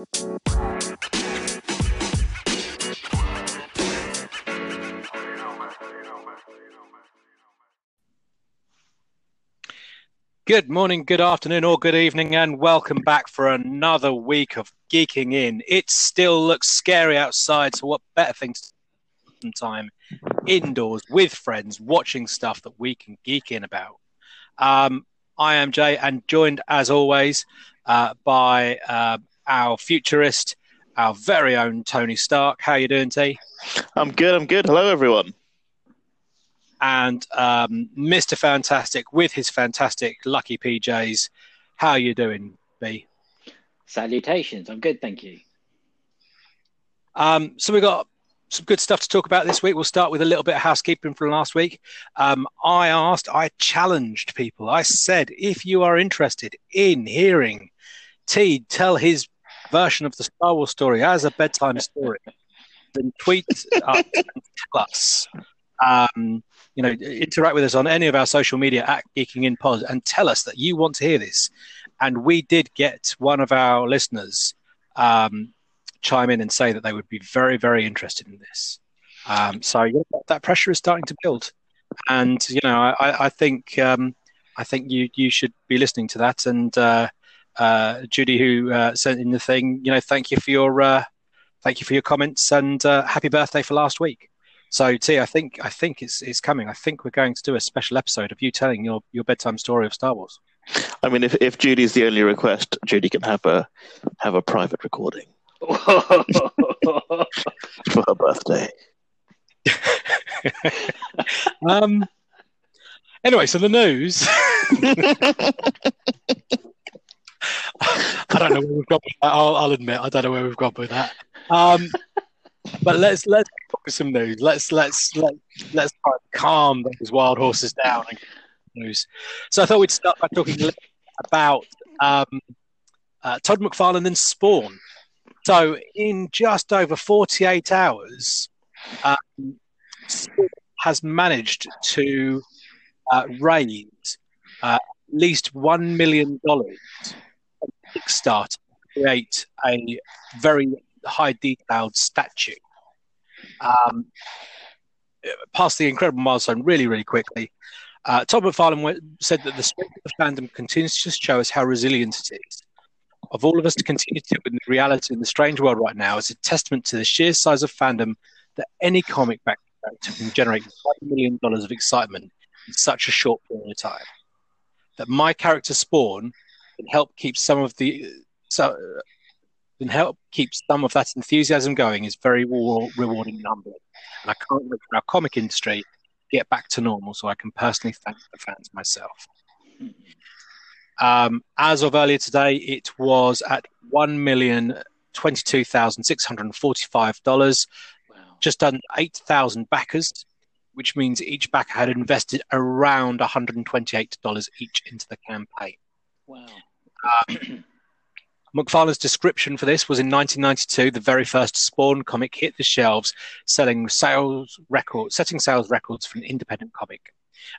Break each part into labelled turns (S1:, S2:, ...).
S1: Good morning, good afternoon, or good evening, and welcome back for another week of geeking in. It still looks scary outside, so what better thing to some time indoors with friends, watching stuff that we can geek in about. Um, I am Jay, and joined as always uh, by uh, our futurist, our very own Tony Stark. How you doing, T?
S2: I'm good. I'm good. Hello, everyone
S1: and um, Mr. Fantastic with his fantastic lucky PJs. How are you doing, B?
S3: Salutations. I'm good, thank you.
S1: Um, so we got some good stuff to talk about this week. We'll start with a little bit of housekeeping from last week. Um, I asked, I challenged people. I said, if you are interested in hearing T tell his version of the Star Wars story as a bedtime story, then tweet us us um, you know, interact with us on any of our social media at Geeking in Pod and tell us that you want to hear this. And we did get one of our listeners um, chime in and say that they would be very, very interested in this. Um, so yeah, that pressure is starting to build, and you know, I, I think um, I think you you should be listening to that. And uh, uh, Judy, who uh, sent in the thing, you know, thank you for your uh, thank you for your comments and uh, happy birthday for last week. So T, I think I think it's it's coming. I think we're going to do a special episode of you telling your, your bedtime story of Star Wars.
S2: I mean, if if Judy's the only request, Judy can have a have a private recording for her birthday.
S1: um. Anyway, so the news. I don't know where we've got. I'll, I'll admit I don't know where we've got with that. Um, but let's let's focus some news. Let's let's let let's try to calm those wild horses down news. So I thought we'd start by talking about um, uh, Todd McFarlane and Spawn. So in just over 48 hours, um, Spawn has managed to uh, raise uh, at least one million dollars Kickstarter to create a very high detailed statue. Um, the incredible milestone really, really quickly. Uh, Todd McFarlane said that the strength of fandom continues to show us how resilient it is. Of all of us to continue to with the reality in the strange world right now is a testament to the sheer size of fandom that any comic back can generate $5 million of excitement in such a short period of time. That my character Spawn can help keep some of the so and help keep some of that enthusiasm going is very rewarding and humbling. And I can't wait for our comic industry to get back to normal so I can personally thank the fans myself. Um, as of earlier today, it was at one million twenty-two thousand six hundred forty-five dollars. Wow. Just under eight thousand backers, which means each backer had invested around one hundred and twenty-eight dollars each into the campaign.
S3: Wow.
S1: Um, McFarlane's description for this was in 1992, the very first Spawn comic hit the shelves, selling sales records, setting sales records for an independent comic.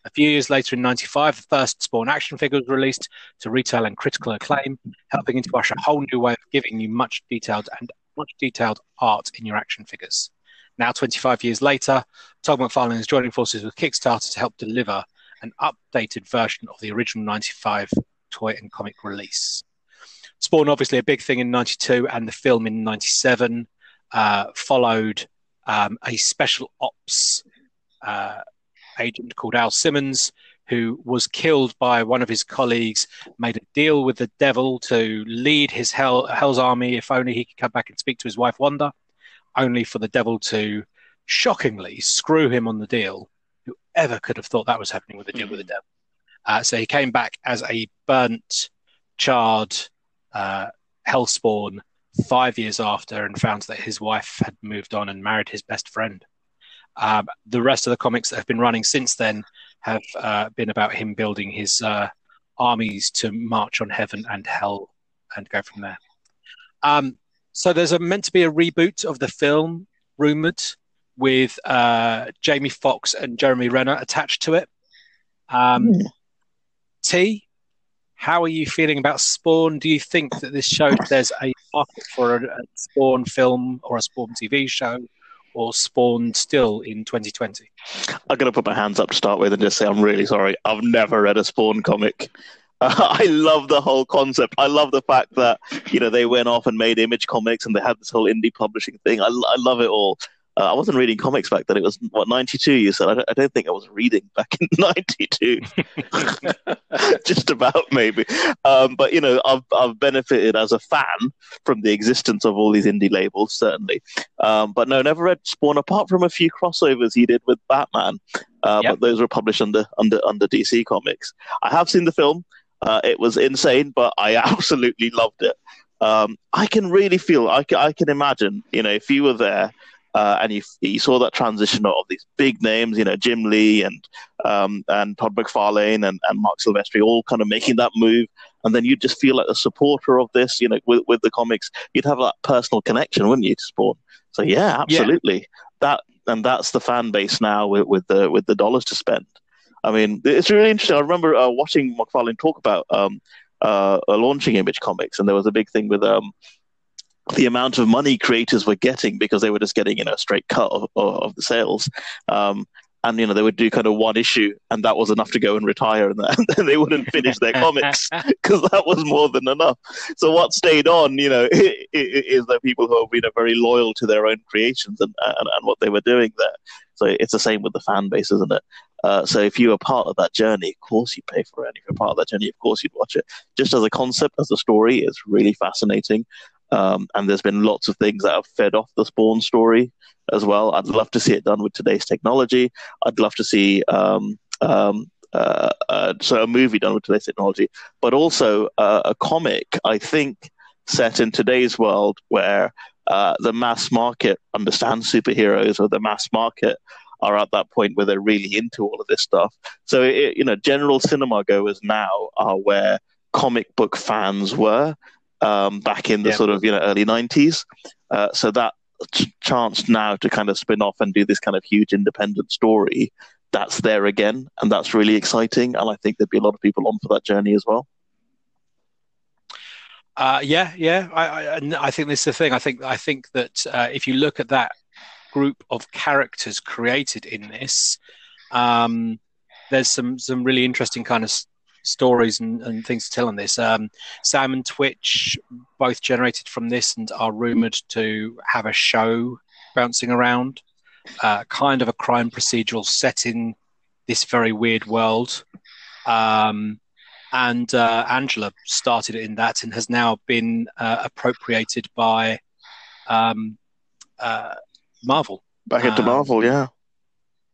S1: A few years later, in 95, the first Spawn action figure was released to retail and critical acclaim, helping to usher a whole new way of giving you much detailed and much detailed art in your action figures. Now, 25 years later, Todd McFarlane is joining forces with Kickstarter to help deliver an updated version of the original 95 toy and comic release. Spawn, obviously, a big thing in '92, and the film in '97 uh, followed um, a special ops uh, agent called Al Simmons, who was killed by one of his colleagues, made a deal with the devil to lead his hell, Hell's army if only he could come back and speak to his wife Wanda, only for the devil to shockingly screw him on the deal. Whoever could have thought that was happening with the deal mm-hmm. with the devil? Uh, so he came back as a burnt, charred uh, Hellspawn five years after and found that his wife had moved on and married his best friend. Um, the rest of the comics that have been running since then have uh, been about him building his uh, armies to march on heaven and hell and go from there. Um, so there's a, meant to be a reboot of the film, rumored, with uh, Jamie Foxx and Jeremy Renner attached to it. Um, mm. T, How are you feeling about Spawn? Do you think that this shows there's a market for a, a Spawn film or a Spawn TV show? or Spawn still in 2020?
S2: I'm going to put my hands up to start with and just say I'm really sorry. I've never read a Spawn comic. Uh, I love the whole concept. I love the fact that you know they went off and made Image Comics and they had this whole indie publishing thing. I, I love it all. Uh, I wasn't reading comics back then. It was what ninety two. You said I don't, I don't, think I was reading back in ninety two. Just about maybe, um, but you know I've I've benefited as a fan from the existence of all these indie labels certainly. Um, but no, never read Spawn apart from a few crossovers he did with Batman. Uh, yep. But those were published under under under DC Comics. I have seen the film. Uh, it was insane, but I absolutely loved it. Um, I can really feel, I can, I can imagine, you know, if you were there uh, and you, you saw that transition of these big names, you know, Jim Lee and um, and Todd McFarlane and, and Marc Silvestri all kind of making that move. And then you'd just feel like a supporter of this, you know, with, with the comics. You'd have that personal connection, wouldn't you, to Spawn? So yeah, absolutely. Yeah. That and that's the fan base now with, with the with the dollars to spend. I mean, it's really interesting. I remember uh, watching McFarlane talk about um, uh, launching Image Comics, and there was a big thing with um, the amount of money creators were getting because they were just getting you know a straight cut of, of the sales. Um, and you know they would do kind of one issue, and that was enough to go and retire, and then they wouldn't finish their comics because that was more than enough. So what stayed on, you know, is the people who have been very loyal to their own creations and, and, and what they were doing there. So it's the same with the fan base, isn't it? Uh, so if you were part of that journey, of course you pay for it. And if you're part of that journey, of course you'd watch it. Just as a concept, as a story, it's really fascinating. Um, and there's been lots of things that have fed off the Spawn story as well. I'd love to see it done with today's technology. I'd love to see um, um, uh, uh, so a movie done with today's technology, but also uh, a comic. I think set in today's world where uh, the mass market understands superheroes, or the mass market are at that point where they're really into all of this stuff. So it, you know, general cinema goers now are where comic book fans were um, back in the yeah. sort of you know early '90s. Uh, so that ch- chance now to kind of spin off and do this kind of huge independent story, that's there again, and that's really exciting. And I think there'd be a lot of people on for that journey as well.
S1: Uh, yeah, yeah. I, I, I, think this is the thing. I think I think that uh, if you look at that group of characters created in this, um, there's some some really interesting kind of stories and, and things to tell on this. Um, Sam and Twitch both generated from this and are rumored to have a show bouncing around, uh, kind of a crime procedural set in this very weird world. Um, and uh, Angela started in that and has now been uh, appropriated by um, uh, Marvel.
S2: Back into um, Marvel, yeah.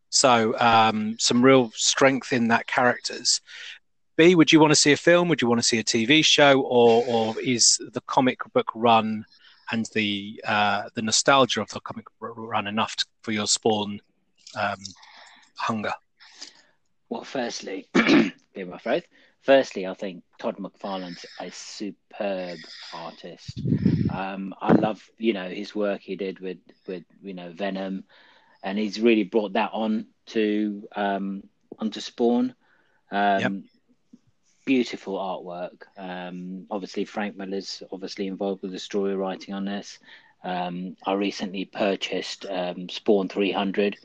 S1: So um, some real strength in that characters. B, would you want to see a film? Would you want to see a TV show, or or is the comic book run and the uh, the nostalgia of the comic book run enough to, for your Spawn um, hunger?
S3: Well, firstly, be my faith. Firstly, I think Todd McFarlane's a superb artist. Um, I love, you know, his work he did with, with, you know, Venom, and he's really brought that on to um, onto Spawn. Um, yep beautiful artwork. Um, obviously, Frank Miller's obviously involved with the story writing on this. Um, I recently purchased um, Spawn 300,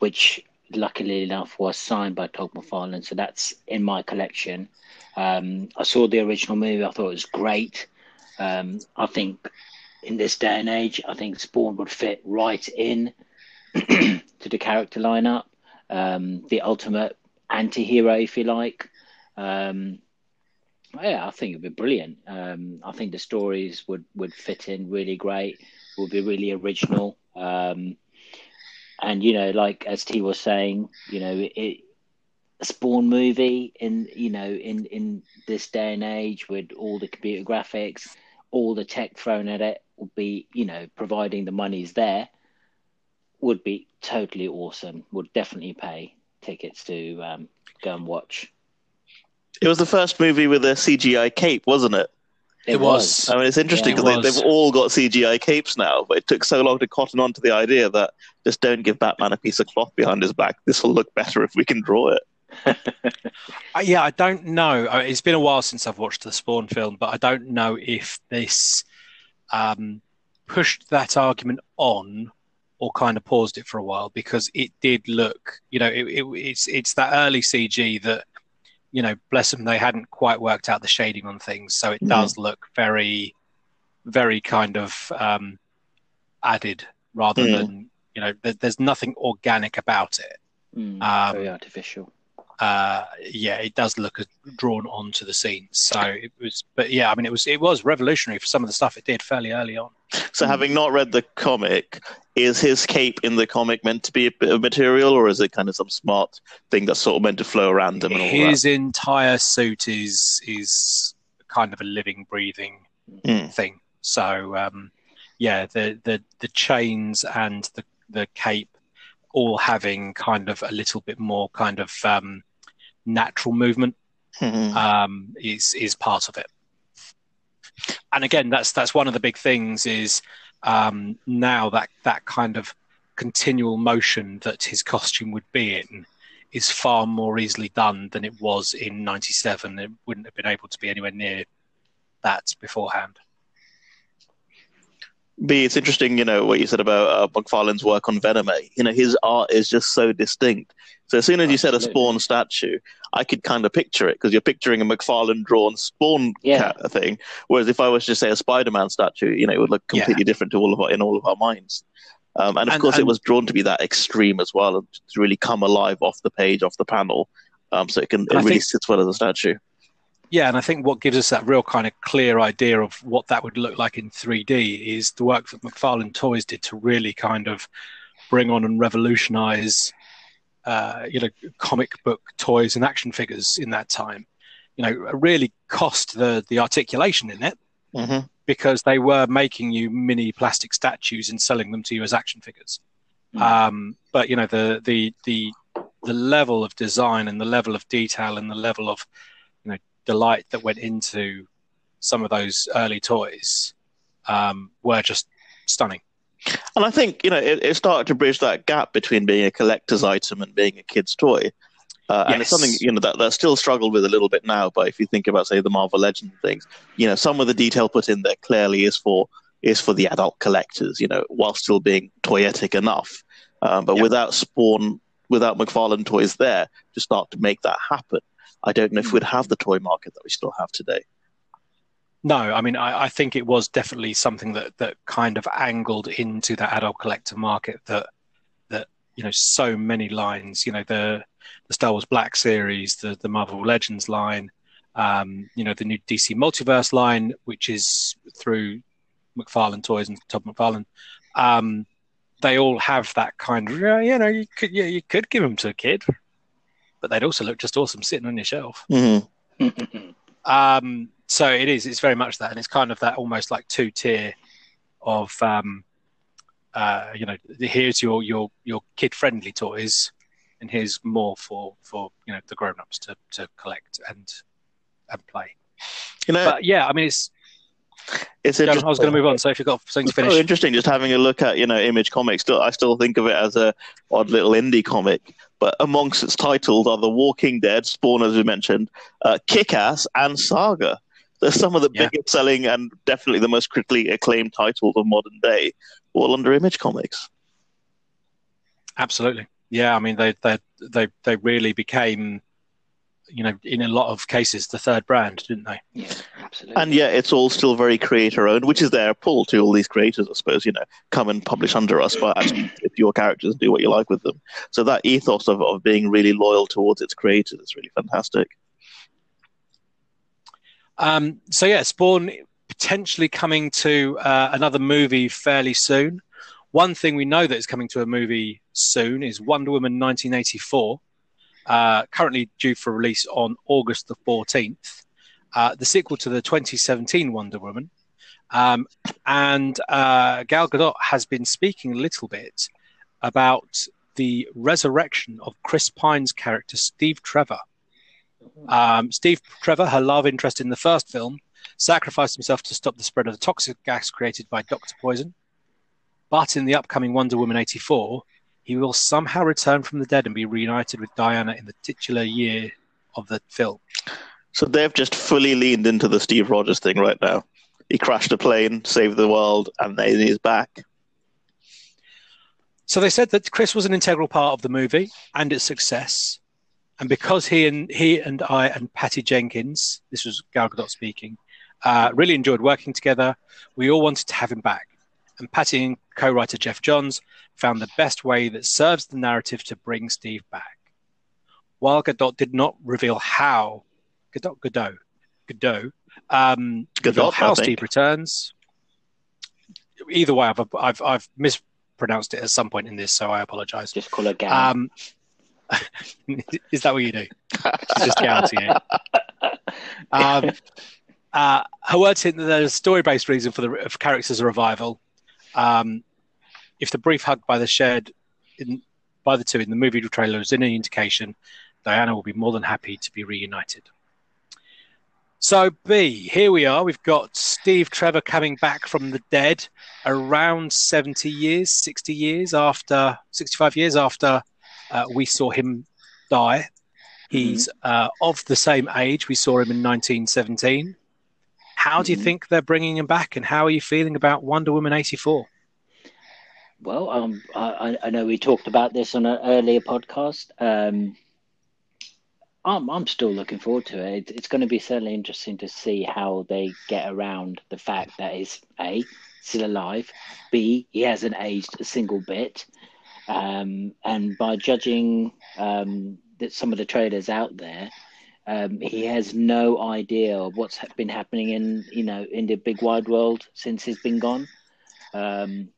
S3: which luckily enough was signed by Todd McFarlane, so that's in my collection. Um, I saw the original movie, I thought it was great. Um, I think in this day and age, I think Spawn would fit right in to the character lineup. Um, the ultimate anti hero, if you like. Um, yeah, I think it'd be brilliant. Um, I think the stories would, would fit in really great. Would be really original. Um, and you know, like as T was saying, you know, it, a Spawn movie in you know in in this day and age with all the computer graphics, all the tech thrown at it would be you know providing the money's there would be totally awesome. Would definitely pay tickets to um, go and watch.
S2: It was the first movie with a CGI cape, wasn't it?
S1: It, was.
S2: I mean, it's interesting because yeah, they, have all got CGI capes now, but it took so long to cotton on to the idea that just don't give Batman a piece of cloth behind his back. This will look better if we can draw it.
S1: Uh, yeah, I don't know. Uh, It's been a while since I've watched the Spawn film, but I don't know if this um, pushed that argument on or kind of paused it for a while because it did look, you know, it, it, it's it's that early CG that, you know, bless them, they hadn't quite worked out the shading on things, so it
S2: Mhm.
S1: does look very, very kind of um, added rather
S2: Mm.
S1: than, you know, there, there's nothing organic about it
S3: Mm,
S1: Um,
S3: very artificial.
S1: Uh, yeah, it does look drawn onto the scene. So it was, but yeah, I mean, it was it was revolutionary for some of the stuff it did fairly early on.
S2: So, having not read the comic, is his cape in the comic meant to be a bit of material, or is it kind of some smart thing that's sort of meant to flow around him and all
S1: His entire suit is is kind of a living, breathing
S2: Mm.
S1: thing. So um, yeah, the the the chains and the the cape all having kind of a little bit more kind of um, natural movement?
S2: Mhm.
S1: um, is is part of it. And again, that's that's one of the big things is um, now that that kind of continual motion that his costume would be in is far more easily done than it was in '97. It wouldn't have been able to be anywhere near that beforehand.
S2: B, it's interesting, you know, what you said about uh, McFarlane's work on Venom. You know, his art is just so distinct. So as soon as you said a Spawn statue, I could kind of picture it because you're picturing a McFarlane drawn Spawn
S3: Yeah.
S2: cat thing. Whereas if I was to say a Spider-Man statue, you know, it would look
S1: Yeah.
S2: completely different to all of our, in all of our minds. Um, and of
S1: And-
S2: course, it was drawn to be that extreme as well, and to really come alive off the page, off the panel. Um, so it can it
S1: And I
S2: really
S1: think-
S2: sits well as a statue.
S1: Yeah, and I think what gives us that real kind of clear idea of what that would look like in 3D is the work that McFarlane Toys did to really kind of bring on and revolutionize, uh, you know, comic book toys and action figures in that time. You know, really cost the the articulation in it
S2: hmm
S1: because they were making you mini plastic statues and selling them to you as action figures.
S3: Mm.
S1: Um, but you know the the the the level of design and the level of detail and the level of you know delight that went into some of those early toys um, were just stunning.
S2: And I think you know it, it started to bridge that gap between being a collector's item and being a kid's toy. Uh, And it's something you know that that still struggled with a little bit now. But if you think about say the Marvel Legends things, you know some of the detail put in there clearly is for is for the adult collectors. You know, while still being toyetic enough. Um, but
S1: Yeah.
S2: without Spawn, without McFarlane toys there to start to make that happen, I don't know if we'd have the toy market that we still have today.
S1: No, I mean I, I think it was definitely something that that kind of angled into that adult collector market that that you know so many lines, you know the the Star Wars Black series, the the Marvel Legends line, um, you know the new DC Multiverse line, which is through McFarlane Toys and Todd McFarlane. Um, they all have that kind of you know you could yeah, you could give them to a kid, but they'd also look just awesome sitting on your shelf.
S2: Mhm.
S1: Um, so it is. It's very much that, and it's kind of that almost like two tier of, um, uh, you know, here's your your your kid friendly toys, and here's more for for you know the grown ups to to collect and and play.
S2: You know,
S1: But yeah, I mean, it's.
S2: it's
S1: John, I was going to move on. So if you've got something to
S2: Oh,
S1: finish,
S2: interesting. Just having a look at you know Image Comics. Still, I still think of it as a odd little indie comic. But amongst its titles are The Walking Dead, Spawn, as we mentioned, uh, Kick Ass, and Saga. They're some of the
S1: Yeah.
S2: biggest selling and definitely the most critically acclaimed titles of modern day, all under Image Comics.
S1: absolutely. Yeah, I mean, they they they they really became, you know, in a lot of cases, the third brand, didn't they?
S3: yeah, absolutely.
S2: And yet, it's all still very creator owned, which is their pull to all these creators, I suppose. You know, come and publish under us, but actually, if your characters do what you like with them. So that ethos of, of being really loyal towards its creators is really fantastic.
S1: Um, so yeah, Spawn potentially coming to uh, another movie fairly soon. One thing we know that is coming to a movie soon is Wonder Woman 1984, uh, currently due for release on August the 14th. Uh, the sequel to the 2017 Wonder Woman. Um, and uh, Gal Gadot has been speaking a little bit about the resurrection of Chris Pine's character, Steve Trevor. Um, Steve Trevor, her love interest in the first film, sacrificed himself to stop the spread of the toxic gas created by Dr. Poison. But in the upcoming Wonder Woman 84, he will somehow return from the dead and be reunited with Diana in the titular year of the film.
S2: So they've just fully leaned into the Steve Rogers thing right now. He crashed a plane, saved the world, and then he's back.
S1: So they said that Chris was an integral part of the movie and its success. And because he and he and I and Patty Jenkins, this was Gal Gadot speaking, uh, really enjoyed working together, we all wanted to have him back. And Patty and co-writer Geoff Johns found the best way that serves the narrative to bring Steve back. While Gadot did not reveal how Gadot Gadot Gadot um,
S2: I
S1: how. Steve returns. Either way, I've I've, I've mispronounced it at some point in this, so I apologise.
S3: Just call her Gal.
S1: Um, is that what you do? She's just to you. Um, uh, her words hint that there's a story-based reason for the for character's revival. Um, if the brief hug by the shared in, by the two in the movie trailer is any indication, Diana will be more than happy to be reunited. So B, here we are. We've got Steve Trevor coming back from the dead around 70 years, 60 years after, 65 years after uh, we saw him die. He's uh, of the same age. We saw him in 1917. How do you
S3: Mhm.
S1: think they're bringing him back, and how are you feeling about Wonder Woman 84?
S3: Well, um, I, I know we talked about this on an earlier podcast. Um, I'm I'm still looking forward to it. It's going to be certainly interesting to see how they get around the fact that he's a still alive, b he hasn't aged a single bit, um, and by judging um, that some of the trailers out there, um, he has no idea of what's ha- been happening in you know in the big wide world since he's been gone. Um,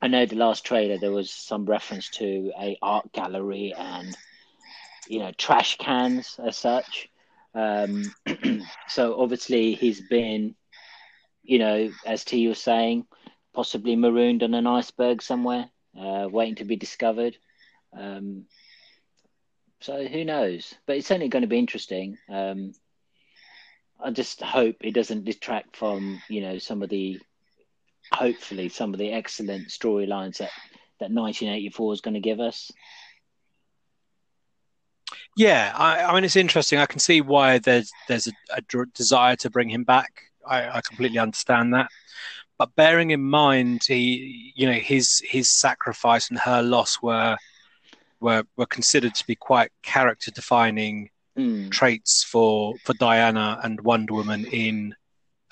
S3: I know the last trailer there was some reference to a art gallery and you know trash cans as such. Um, so obviously he's been, you know, as T was saying, possibly marooned on an iceberg somewhere, uh, waiting to be discovered. Um, so who knows? But it's certainly going to be interesting. Um, I just hope it doesn't detract from you know some of the hopefully some of the excellent storylines that that 1984 is going to give us.
S1: Yeah, I, I mean it's interesting. I can see why there's there's a, a desire to bring him back. I, I completely understand that, but bearing in mind he, you know, his his sacrifice and her loss were were were considered to be quite character defining
S3: Mm.
S1: traits for for Diana and Wonder Woman in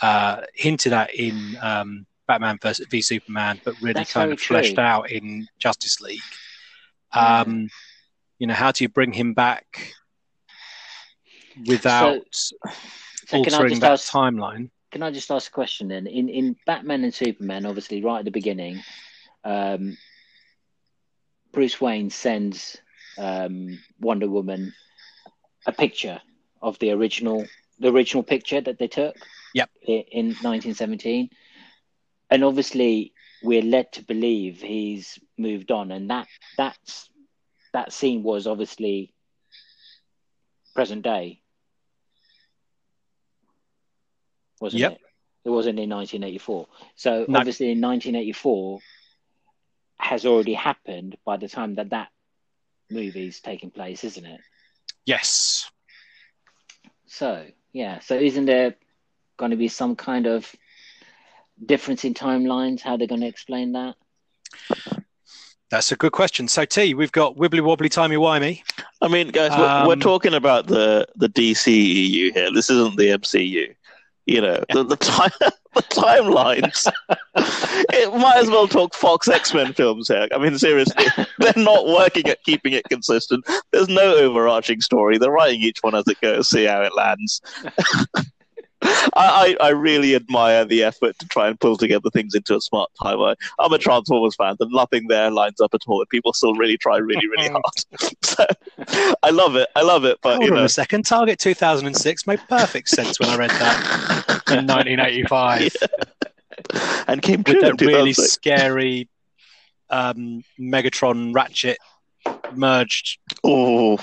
S1: uh, hinted at in um, Batman vs v Superman, but really
S3: That's
S1: kind of fleshed
S3: true.
S1: out in Justice League. Um, you know, how do you bring him back without
S3: So I
S1: altering that
S3: ask?
S1: timeline?
S3: Can I just ask a question then? In in Batman and Superman, obviously, right at the beginning, um, Bruce Wayne sends um, Wonder Woman a picture of the original the original picture that they took.
S1: Yep.
S3: In 1917, and obviously we're led to believe he's moved on, and that that's that scene was obviously present day, wasn't
S1: Yep.
S3: it? It wasn't in 1984. So
S1: No.
S3: obviously in 1984 has already happened by the time that that movie's taking place, isn't it?
S1: Yes.
S3: So yeah. So isn't there going to be some kind of difference in timelines? How they're going to explain that?
S1: That's a good question. So T, we've got wibbly wobbly timey wimey.
S2: I mean, guys, we're, we're
S1: Um,
S2: talking about the the DCEU here. This isn't the MCU. You know, the the, time, the timelines. it might as well talk Fox X Men films here. I mean, seriously, they're not working at keeping it consistent. There's no overarching story. They're writing each one as it goes, see how it lands. I, I, I really admire the effort to try and pull together things into a smart timeline. I'm a Transformers fan, and nothing there lines up at all. And people still really try really, really hard. so I love it. I love it. But
S1: Hold
S2: you
S1: on
S2: know,
S1: a second. Target 2006 made perfect sense when I read that in 1985
S2: and came true
S1: with that really scary um, Megatron Ratchet merged.
S2: Oh,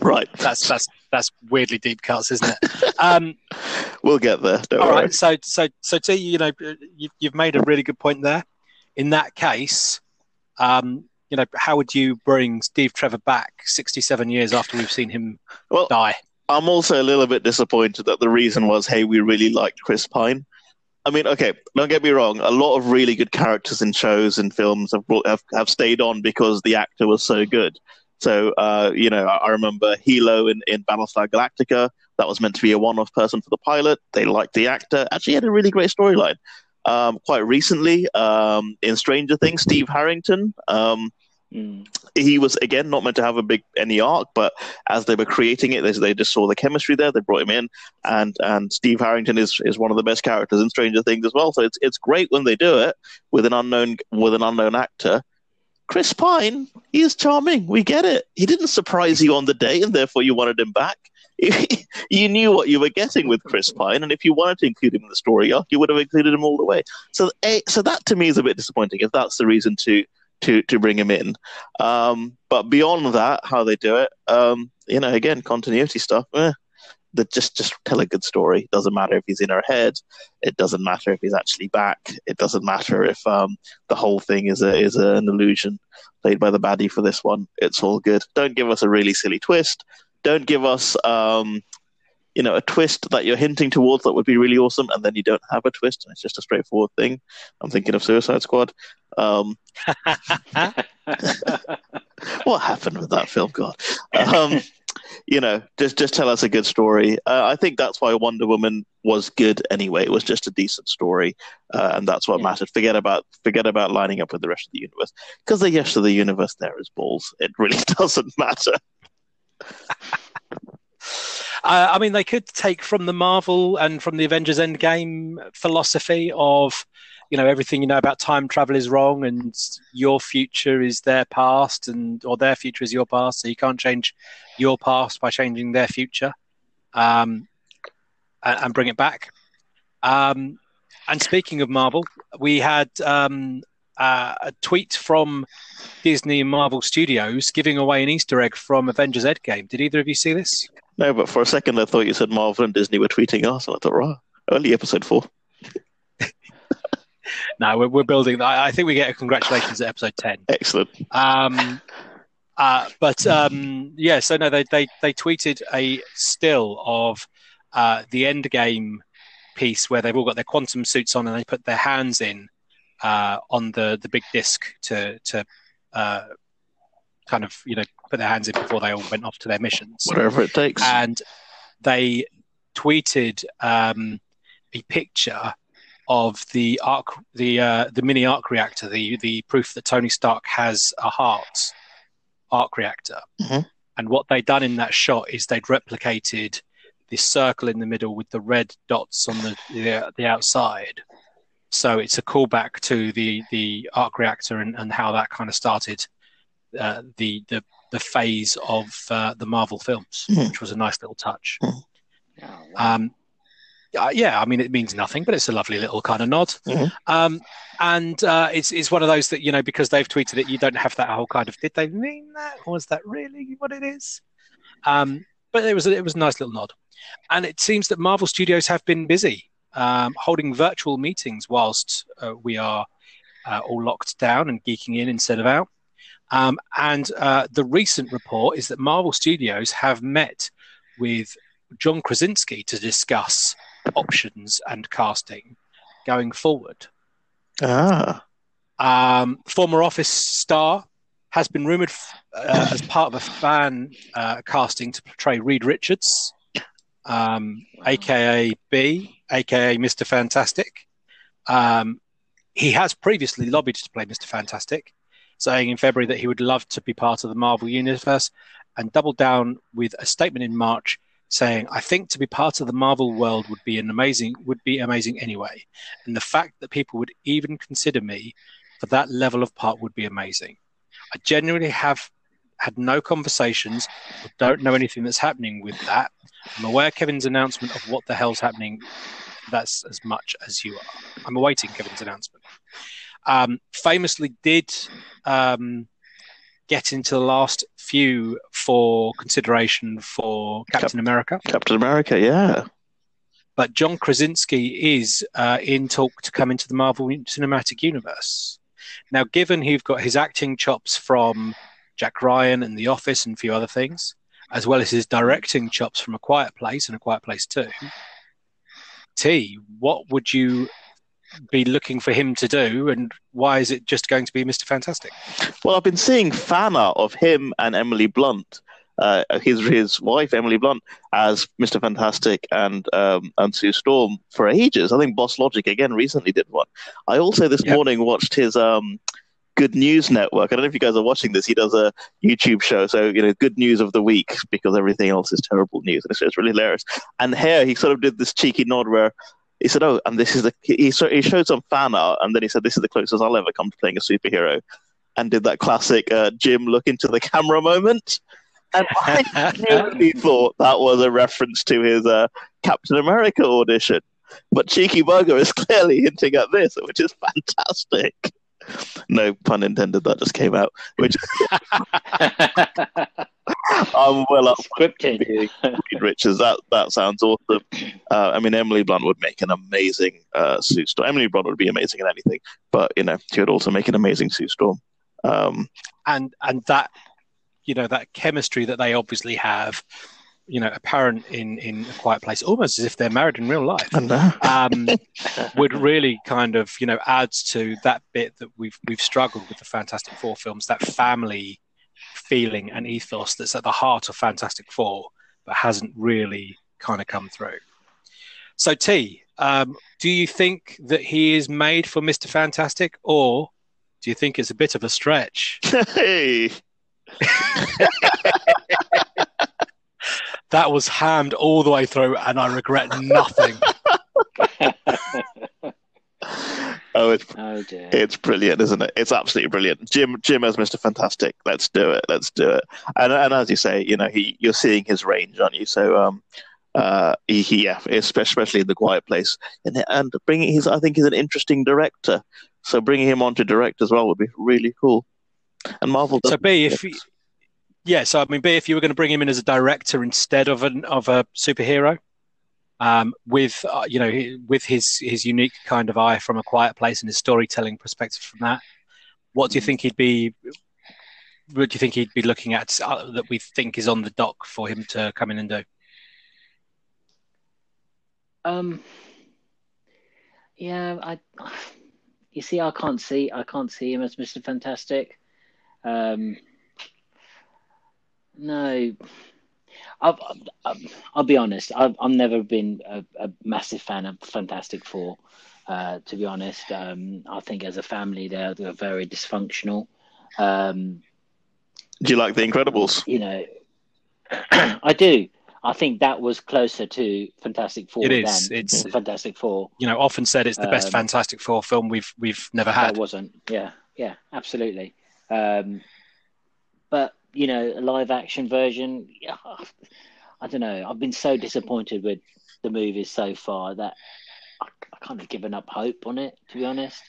S2: right.
S1: That's that's that's weirdly deep cuts, isn't it? Um,
S2: We'll get there. Don't
S1: all
S2: worry.
S1: right. So so so T, you know, you, you've made a really good point there. in that case, um, you know, how would you bring Steve Trevor back 67 years after we've seen him
S2: Well,
S1: die?
S2: I'm also a little bit disappointed that the reason was, hey, we really liked Chris Pine. I mean, okay, don't get me wrong. A lot of really good characters in shows and films have brought, have, have stayed on because the actor was so good. So, uh, you know, I, I remember Helo in, in Battlestar Galactica. That was meant to be a one-off person for the pilot. They liked the actor. Actually, had a really great storyline. Um, quite recently, um, in Stranger Things, Steve Harrington. Um,
S3: Mm.
S2: he was again not meant to have a big any arc, but as they were creating it, they, they just saw the chemistry there. They brought him in, and and Steve Harrington is is one of the best characters in Stranger Things as well. So it's it's great when they do it with an unknown with an unknown actor. Chris Pine, he is charming. We get it. He didn't surprise you on the day, and therefore you wanted him back. you knew what you were getting with Chris Pine, and if you wanted to include him in the story arc, you would have included him all the way. So, a, so that to me is a bit disappointing. If that's the reason to to to bring him in, um, but beyond that, how they do it, um, you know, again, continuity stuff. Eh, that just just tell a good story. It doesn't matter if he's in her head. It doesn't matter if he's actually back. It doesn't matter if um, the whole thing is a is an illusion played by the baddie for this one. It's all good. Don't give us a really silly twist. Don't give us um, you know a twist that you're hinting towards that would be really awesome, and then you don't have a twist. It's just a straightforward thing. I'm thinking of Suicide Squad. Um, what happened with that film? God. Um, you know, just just tell us a good story. Uh, I think that's why Wonder Woman was good anyway. It was just a decent story, uh, and that's what
S3: Yeah.
S2: mattered. Forget about forget about lining up with the rest of the universe because the rest of the universe there is balls. It really doesn't matter.
S1: Uh, I mean, they could take from the Marvel and from the Avengers Endgame philosophy of, you know, everything you know about time travel is wrong, and your future is their past, and or their future is your past, so you can't change your past by changing their future, um, and, and bring it back. Um, and speaking of Marvel, we had um, uh, a tweet from Disney and Marvel Studios giving away an Easter egg from Avengers Endgame. Did either of you see this?
S2: No, but for a second I thought you said Marvel and Disney were tweeting us, and I thought, right, only episode four.
S1: No, we're, we're building. I, I think we get a congratulations at episode ten.
S2: Excellent.
S1: Um, uh, but um, yeah, so no, they, they they tweeted a still of uh, the end game piece where they've all got their quantum suits on and they put their hands in uh, on the the big disc to to uh, kind of you know put their hands in before they all went off to their missions
S2: Whatever it takes.
S1: and they tweeted um, a picture of the arc, the uh, the mini arc reactor, the the proof that Tony Stark has a heart arc reactor.
S2: Mhm.
S1: And what they'd done in that shot is they'd replicated this circle in the middle with the red dots on the the, the outside. So it's a callback to the the arc reactor and, and how that kind of started uh, the the the phase of uh, the Marvel films,
S2: Mhm.
S1: which was a nice little touch.
S3: Oh, wow.
S1: Um, uh, yeah, I mean, it means nothing, but it's a lovely little kind of nod.
S2: Mhm.
S1: Um, and uh, it's it's one of those that you know because they've tweeted it, you don't have that whole kind of did they mean that or was that really what it is? Um, but it was a, it was a nice little nod, and it seems that Marvel Studios have been busy um, holding virtual meetings whilst uh, we are uh, all locked down and geeking in instead of out. Um, and uh, the recent report is that Marvel Studios have met with John Krasinski to discuss options and casting going forward.
S2: ah,
S1: Um, former Office star has been rumored uh, as part of a fan uh, casting to portray Reed Richards, um,
S3: Wow.
S1: aka B, aka Mr. Fantastic. Um, he has previously lobbied to play Mr. Fantastic, saying in February that he would love to be part of the Marvel Universe, and doubled down with a statement in March saying, "I think to be part of the Marvel world would be an amazing would be amazing anyway, and the fact that people would even consider me for that level of part would be amazing. I genuinely have had no conversations or don't know anything that's happening with that. I'm aware Kevin's announcement of what the hell's happening. That's as much as you are. I'm awaiting Kevin's announcement. Um, famously, did um, get into the last few for consideration for Captain America,
S2: Captain America, yeah.
S1: but John Krasinski is uh, in talk to come into the Marvel Cinematic Universe. Now, given he's got his acting chops from Jack Ryan and The Office and a few other things, as well as his directing chops from A Quiet Place and A Quiet Place 2, T, what would you be looking for him to do, and why is it just going to be Mr. Fantastic?
S2: Well, I've been seeing fan art of him and Emily Blunt, uh, his his wife Emily Blunt, as Mr. Fantastic and um, and Sue Storm for ages. I think Boss Logic again recently did one. I also this yep. morning watched his um, Good News Network. I don't know if you guys are watching this. He does a YouTube show, so you know, good news of the week because everything else is terrible news, and it's, it's really hilarious. And here he sort of did this cheeky nod where he said, "Oh, and this is the he he showed some fan art, and then he said, "This is the closest I'll ever come to playing a superhero," and did that classic uh, Jim look into the camera moment. And I really thought that was a reference to his uh, Captain America audition, but Cheeky Bugger is clearly hinting at this, which is fantastic. No pun intended. That just came out. Which I'm well up
S3: scripted.
S2: Richards. That that sounds awesome. Uh, I mean, Emily Blunt would make an amazing uh, Sue Storm. Emily Blunt would be amazing in anything, but you know, she would also make an amazing Sue Storm. Um,
S1: and and that you know that chemistry that they obviously have you know apparent in in a quiet place almost as if they're married in real life um, would really kind of you know adds to that bit that we've we've struggled with the fantastic four films that family feeling and ethos that's at the heart of fantastic four but hasn't really kind of come through. So t um, do you think that he is made for mr fantastic or do you think it's a bit of a stretch?
S2: Hey!
S1: That was hammed all the way through, and I regret nothing.
S2: oh, it's oh it's brilliant, isn't it? It's absolutely brilliant. Jim Jim as Mister Fantastic. Let's do it. Let's do it. And and as you say, you know, he you're seeing his range, aren't you? So um, uh, he, he yeah, especially in the Quiet Place, and and bringing he's I think he's an interesting director. So bringing him on to direct as well would be really cool. And Marvel.
S1: So B, if he, yeah, so I mean, B, if you were going to bring him in as a director instead of an of a superhero, um, with uh, you know with his his unique kind of eye from a quiet place and his storytelling perspective from that, what do you think he'd be? What do you think he'd be looking at uh, that we think is on the dock for him to come in and do?
S3: Um, yeah, I. You see, I can't see I can't see him as Mister Fantastic. Um, no, I've, I've, I'll be honest. I've, I've never been a, a massive fan of Fantastic Four. Uh, to be honest, um, I think as a family they're, they're very dysfunctional. Um,
S2: do you like The Incredibles?
S3: You know, I do. I think that was closer to Fantastic Four.
S1: It is. it's
S3: Fantastic Four.
S1: You know, often said it's the best um, Fantastic Four film we've we've never had.
S3: It wasn't. Yeah, yeah, absolutely. Um, but you know, a live action version. I don't know. I've been so disappointed with the movies so far that I, I kind of given up hope on it. To be honest,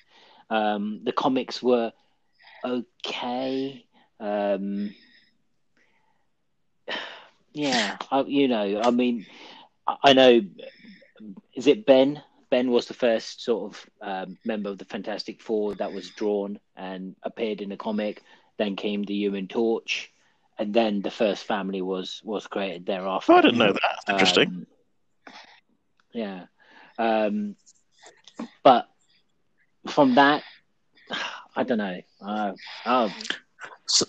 S3: um, the comics were okay. Um, yeah, I, you know, I mean, I, I know. Is it Ben? Ben was the first sort of um, member of the Fantastic Four that was drawn and appeared in the comic. Then came the Human Torch, and then the first family was was created thereafter.
S2: Oh, I didn't know that. That's interesting. Um,
S3: yeah, um, but from that, I don't know. Uh, oh,
S2: so.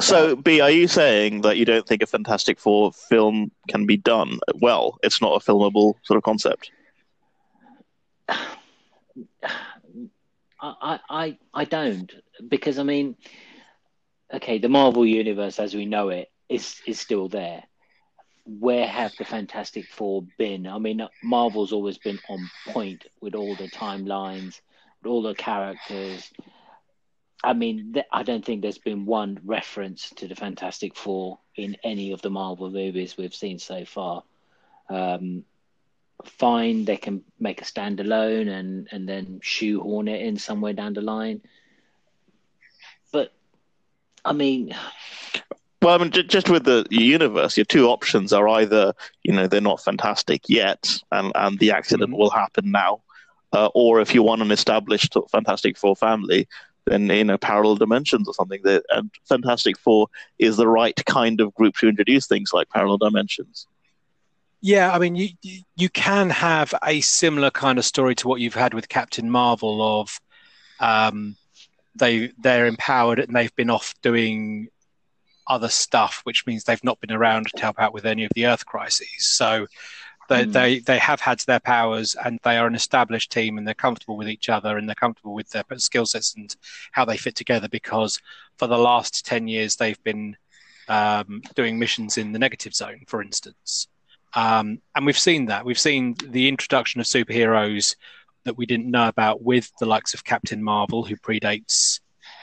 S2: So, B, are you saying that you don't think a Fantastic Four film can be done well? It's not a filmable sort of concept.
S3: I, I, I don't because I mean okay, the Marvel universe as we know it is is still there. Where have the Fantastic Four been? I mean, Marvel's always been on point with all the timelines, with all the characters. I mean, th- I don't think there's been one reference to the Fantastic Four in any of the Marvel movies we've seen so far. Um, fine, they can make a standalone and and then shoehorn it in somewhere down the line. But I mean,
S2: well, I mean, just with the universe, your two options are either you know they're not fantastic yet, and and the accident mm-hmm. will happen now, uh, or if you want an established Fantastic Four family, then you know parallel dimensions or something. That and Fantastic Four is the right kind of group to introduce things like parallel dimensions.
S1: Yeah, I mean, you you can have a similar kind of story to what you've had with Captain Marvel of um, they they're empowered and they've been off doing other stuff, which means they've not been around to help out with any of the Earth crises. So they, mm. they they have had their powers and they are an established team and they're comfortable with each other and they're comfortable with their skill sets and how they fit together because for the last 10 years they've been um, doing missions in the negative zone for instance um, and we've seen that we've seen the introduction of superheroes that we didn't know about with the likes of captain marvel who predates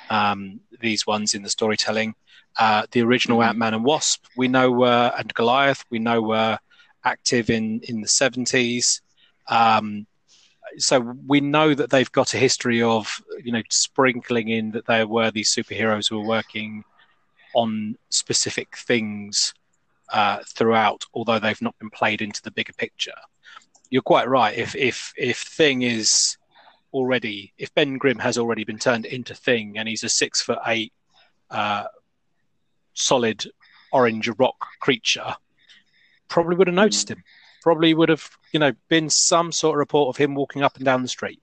S1: um, these ones in the storytelling uh, the original mm-hmm. ant-man and wasp we know were, and goliath we know were active in in the 70s. Um, so we know that they've got a history of you know sprinkling in that there were these superheroes who were working on specific things uh, throughout, although they've not been played into the bigger picture. You're quite right. If if if Thing is already, if Ben Grimm has already been turned into Thing, and he's a six foot eight, uh, solid orange rock creature, probably would have noticed him. Probably would have, you know, been some sort of report of him walking up and down the street.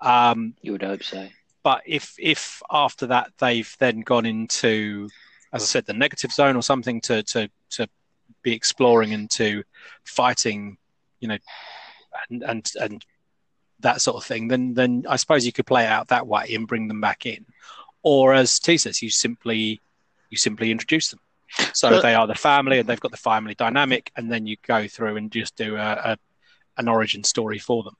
S1: Um,
S3: you would hope so.
S1: But if if after that they've then gone into, as I said, the negative zone or something to to to be exploring and to fighting, you know, and and and that sort of thing, then then I suppose you could play out that way and bring them back in, or as T says, you simply you simply introduce them. So but, they are the family, and they've got the family dynamic, and then you go through and just do a, a an origin story for them.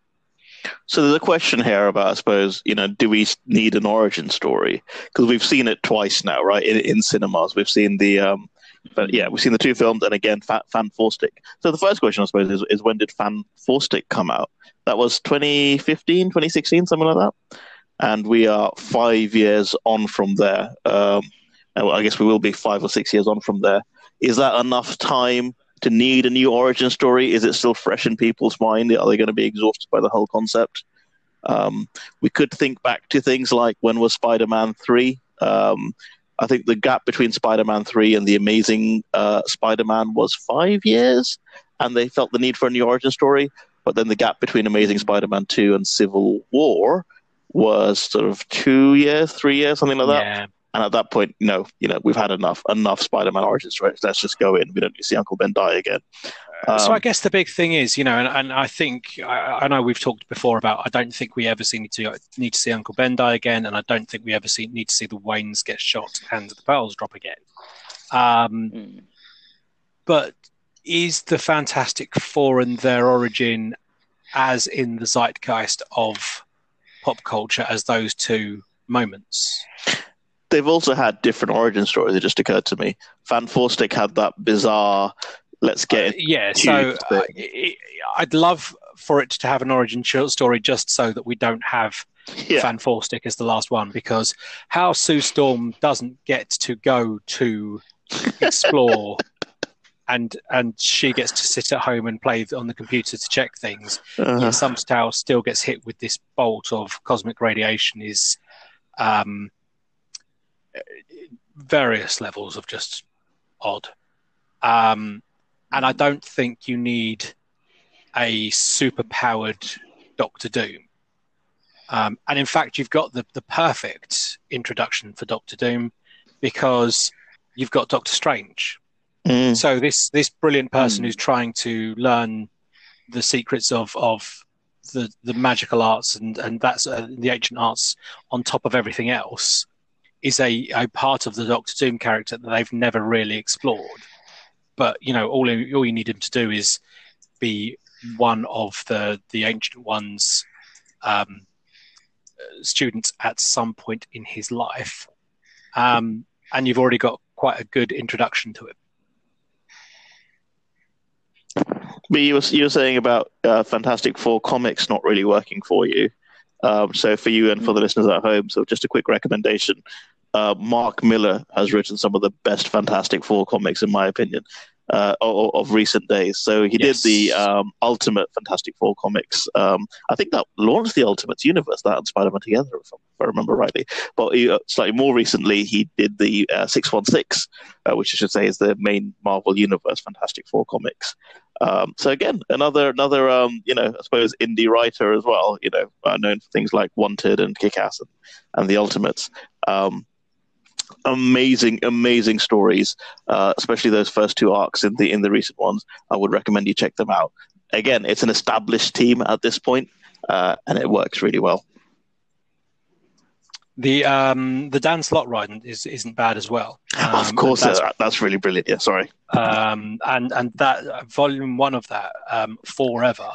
S2: So there's a question here about, I suppose, you know, do we need an origin story? Because we've seen it twice now, right? In, in cinemas, we've seen the, um, but yeah, we've seen the two films, and again, Fant4stic. So the first question, I suppose, is, is when did Fan Four Stick come out? That was 2015, 2016, something like that. And we are five years on from there. Um, I guess we will be five or six years on from there. Is that enough time to need a new origin story? Is it still fresh in people's mind? Are they going to be exhausted by the whole concept? Um, we could think back to things like when was Spider Man 3? Um, I think the gap between Spider Man 3 and The Amazing uh, Spider Man was five years, and they felt the need for a new origin story. But then the gap between Amazing Spider Man 2 and Civil War was sort of two years, three years, something like that. Yeah. And at that point, no, you know, we've had enough, enough Spider-Man origin stories. Let's just go in. We don't need to see Uncle Ben die again.
S1: Um, so I um, guess the big thing is, you know, and, and I think I, I, know we've talked before about. I don't think we ever see need to need to see Uncle Ben die again, and I don't think we ever see need to see the Waynes get shot and the pearls drop again. Um, mm. But is the Fantastic Four and their origin as in the zeitgeist of pop culture as those two moments?
S2: They've also had different origin stories. It just occurred to me. Fan Stick had that bizarre. Let's get uh,
S1: yeah. So uh, I'd love for it to have an origin story, just so that we don't have yeah. Fan Stick as the last one, because how Sue Storm doesn't get to go to explore. and and she gets to sit at home and play on the computer to check things. Uh-huh. Somehow still gets hit with this bolt of cosmic radiation is um, various levels of just odd. Um, and I don't think you need a super powered Doctor Doom. Um, and in fact, you've got the, the perfect introduction for Doctor Doom because you've got Doctor Strange. Mm. So this this brilliant person mm. who's trying to learn the secrets of of the the magical arts and and that's uh, the ancient arts on top of everything else is a, a part of the Doctor Doom character that they've never really explored. But you know, all all you need him to do is be one of the the ancient ones um, students at some point in his life, um, and you've already got quite a good introduction to him.
S2: But you were, you were saying about uh, Fantastic Four comics not really working for you. Um, so for you and for the listeners at home, so just a quick recommendation. Uh, Mark Millar has written some of the best Fantastic Four comics, in my opinion. Uh, of, of, recent days. So he yes. did the um, Ultimate Fantastic Four comics. Um, I think that launched the Ultimates universe, that and Spider Man together, if I remember rightly. But he, uh, slightly more recently, he did the uh, 616, uh, which I should say is the main Marvel Universe Fantastic Four comics. Um, so again, another another um, you know I suppose indie writer as well. You know, uh, known for things like Wanted and Kick Ass and, and the Ultimates. Um, amazing, amazing stories, uh, especially those first two arcs in the in the recent ones. I would recommend you check them out. Again, it's an established team at this point, uh, and it works really well.
S1: The um, the Dan Slott ride is isn't bad as well.
S2: Um, of course, that's, that's really brilliant. Yeah, sorry.
S1: Um, and and that volume one of that um, forever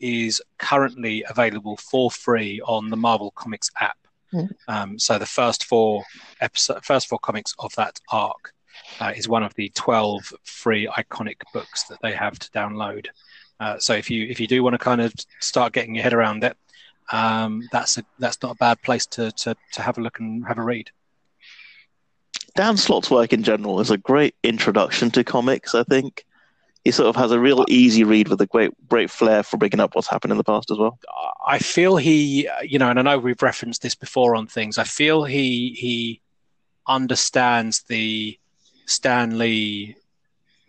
S1: is currently available for free on the Marvel Comics app. Mm. Um, so the first four episode, first four comics of that arc uh, is one of the twelve free iconic books that they have to download. Uh, so if you if you do want to kind of start getting your head around it, um, that's a that's not a bad place to, to to have a look and have a read.
S2: Dan Slott's work in general is a great introduction to comics. I think he sort of has a real easy read with a great great flair for bringing up what's happened in the past as well.
S1: I feel he, you know, and I know we've referenced this before on things. I feel he he understands the Stan Lee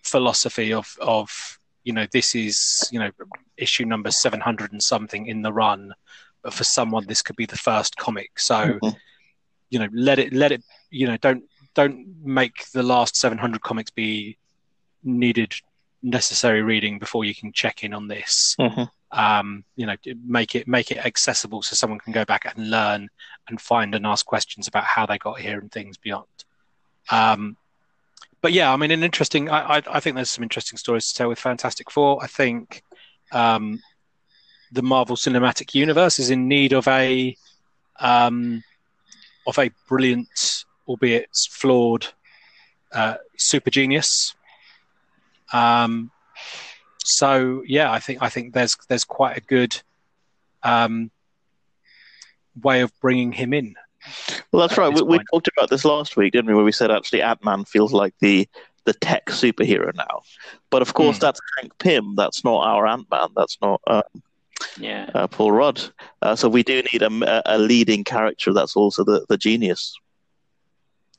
S1: philosophy of of you know this is you know issue number seven hundred and something in the run, but for someone this could be the first comic. So mm-hmm. you know let it let it you know don't don't make the last seven hundred comics be needed necessary reading before you can check in on this. Mm-hmm. Um, you know, make it make it accessible so someone can go back and learn and find and ask questions about how they got here and things beyond. Um, but yeah, I mean, an interesting. I, I, I, think there's some interesting stories to tell with Fantastic Four. I think um, the Marvel Cinematic Universe is in need of a um, of a brilliant, albeit flawed, uh, super genius um, so yeah, I think I think there's there's quite a good um, way of bringing him in.
S2: Well, that's right. We, we, talked about this last week, didn't we? Where we said actually Ant Man feels like the the tech superhero now, but of course mm. that's Hank Pym. That's not our Ant Man. That's not. Uh,
S3: yeah.
S2: Uh, Paul Rudd. Uh, so we do need a, a leading character that's also the, the genius.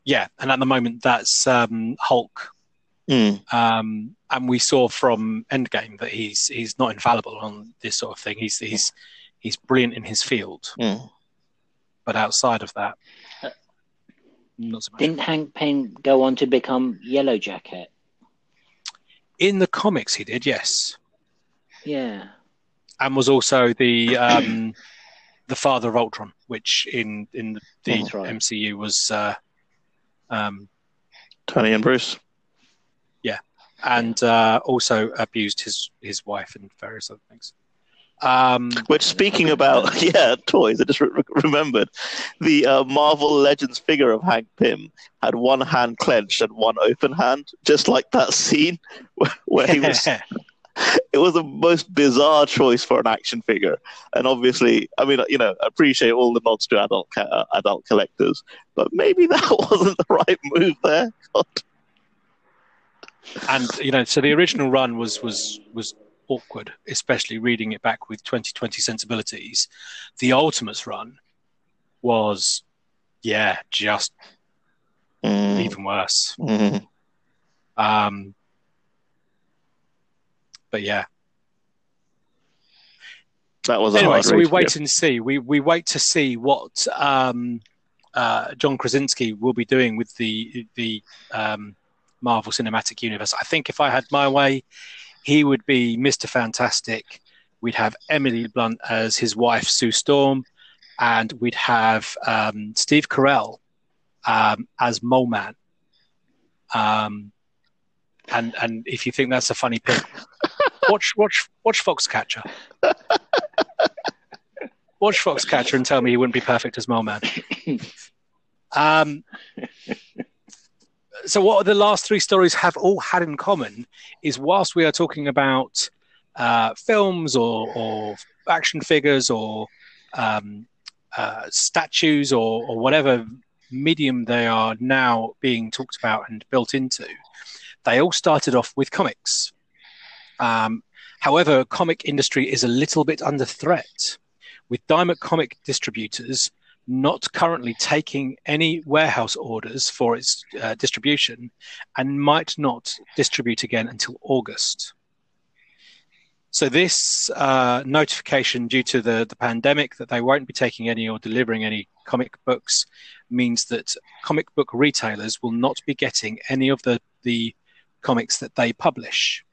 S1: Yeah, and at the moment that's um, Hulk.
S2: Mm.
S1: Um, and we saw from Endgame that he's he's not infallible on this sort of thing. He's he's he's brilliant in his field,
S2: mm.
S1: but outside of that, uh,
S3: not so much. Didn't Hank Pym go on to become Yellow Jacket?
S1: In the comics, he did. Yes.
S3: Yeah.
S1: And was also the um, the father of Ultron, which in in the, right. MCU was uh, um,
S2: Tony and Bruce
S1: and uh, also abused his his wife and various other things. Um,
S2: Which, speaking about yeah toys, I just re- remembered the uh, Marvel Legends figure of Hank Pym had one hand clenched and one open hand, just like that scene where, where he was. it was the most bizarre choice for an action figure, and obviously, I mean, you know, I appreciate all the nods to adult uh, adult collectors, but maybe that wasn't the right move there. God
S1: and you know, so the original run was was was awkward, especially reading it back with 2020 sensibilities. The Ultimates run was, yeah, just mm. even worse.
S2: Mm.
S1: Um, but yeah,
S2: that was
S1: anyway. So we wait and see. We we wait to see what um, uh, John Krasinski will be doing with the the um, Marvel Cinematic Universe. I think if I had my way, he would be Mr. Fantastic. We'd have Emily Blunt as his wife, Sue Storm, and we'd have um, Steve Carell um, as Mole Man. Um, and and if you think that's a funny pick, watch watch watch Foxcatcher. watch Foxcatcher and tell me he wouldn't be perfect as Mole Man. Um, so what the last three stories have all had in common is whilst we are talking about uh, films or, or, action figures or um, uh, statues or, or, whatever medium they are now being talked about and built into, they all started off with comics. Um, however, comic industry is a little bit under threat, with Diamond Comic distributors not currently taking any warehouse orders for its uh, distribution and might not distribute again until August. So this uh, notification due to the, the pandemic that they won't be taking any or delivering any comic books means that comic book retailers will not be getting any of the, the comics that they publish.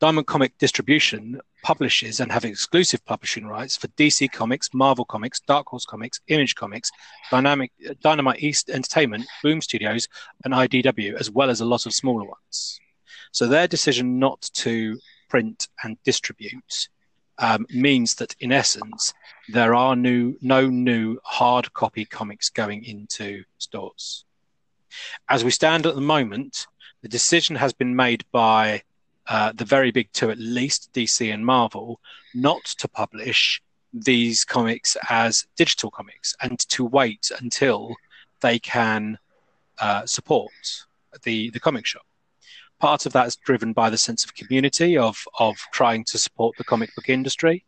S1: Diamond Comic Distribution publishes and have exclusive publishing rights for DC Comics, Marvel Comics, Dark Horse Comics, Image Comics, Dynamic, Dynamite East Entertainment, Boom Studios, and IDW, as well as a lot of smaller ones. So their decision not to print and distribute um, means that in essence there are new no new hard copy comics going into stores. As we stand at the moment, the decision has been made by uh, the very big two, at least DC and Marvel, not to publish these comics as digital comics and to wait until they can uh, support the the comic shop. Part of that is driven by the sense of community of of trying to support the comic book industry,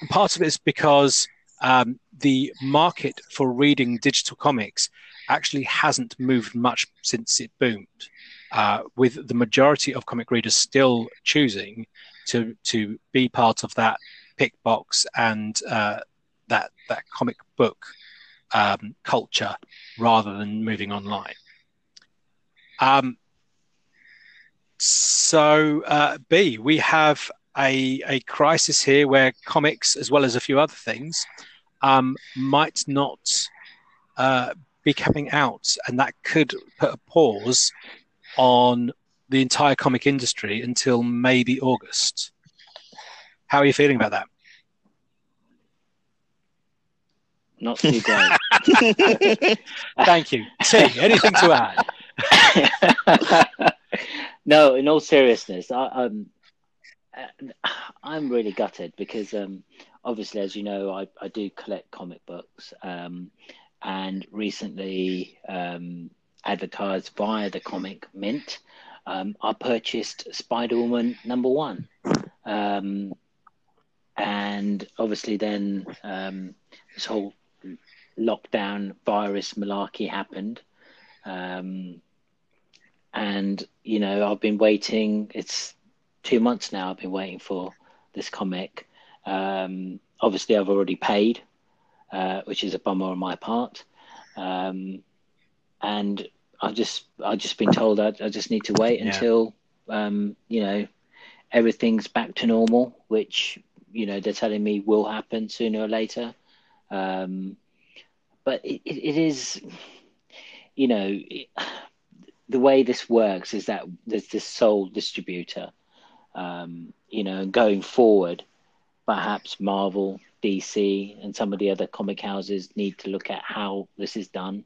S1: and part of it is because um, the market for reading digital comics actually hasn't moved much since it boomed, uh, with the majority of comic readers still choosing to to be part of that pick box and uh, that that comic book um, culture rather than moving online. Um, so, uh, B, we have a, a crisis here where comics, as well as a few other things, um, might not uh, be coming out, and that could put a pause on the entire comic industry until maybe August. How are you feeling about that?
S3: Not too great.
S1: Thank you. T, anything to
S3: add? no, in all seriousness, I, um, I'm really gutted because um, obviously, as you know, I, I do collect comic books, um, and recently um, advertised via the Comic Mint, um, I purchased Spider Woman number one, um, and obviously then um, this whole lockdown virus malarkey happened. Um, and you know I've been waiting. It's two months now. I've been waiting for this comic. Um, obviously, I've already paid, uh, which is a bummer on my part. Um, and I've just I've just been told I, I just need to wait yeah. until um, you know everything's back to normal, which you know they're telling me will happen sooner or later. Um, but it, it, is, you know. It, the way this works is that there's this sole distributor. Um, you know, going forward, perhaps Marvel, DC, and some of the other comic houses need to look at how this is done,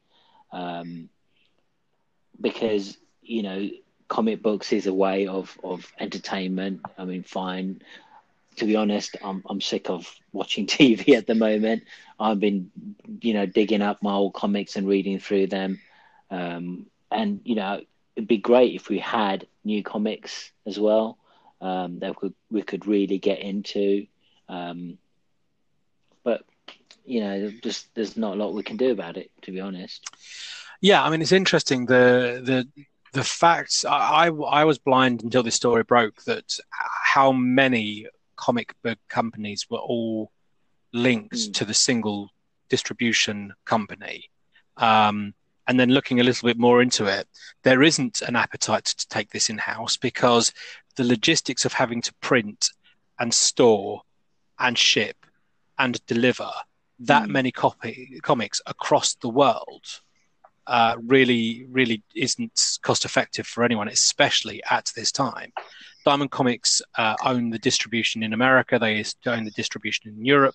S3: um, because you know, comic books is a way of of entertainment. I mean, fine. To be honest, I'm I'm sick of watching TV at the moment. I've been, you know, digging up my old comics and reading through them. Um, and you know it'd be great if we had new comics as well um, that could we could really get into. Um, but you know, just there's not a lot we can do about it, to be honest.
S1: Yeah, I mean, it's interesting the the the facts. I I was blind until this story broke that how many comic book companies were all linked mm. to the single distribution company. Um, and then looking a little bit more into it, there isn't an appetite to take this in house because the logistics of having to print and store and ship and deliver that mm. many copy comics across the world uh, really, really isn't cost effective for anyone, especially at this time. Diamond Comics uh, own the distribution in America. They own the distribution in Europe.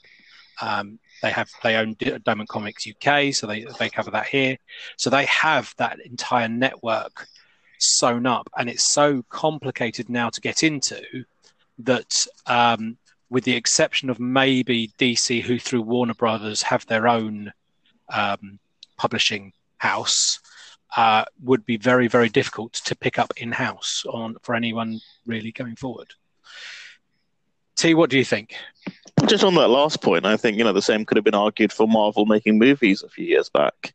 S1: Um, they have they own Diamond Comics UK, so they they cover that here. So they have that entire network sewn up, and it's so complicated now to get into that. Um, with the exception of maybe DC, who through Warner Brothers have their own um, publishing house, uh, would be very, very difficult to pick up in house on for anyone really going forward. T, what do you think?
S2: Just on that last point, I think you know the same could have been argued for Marvel making movies a few years back,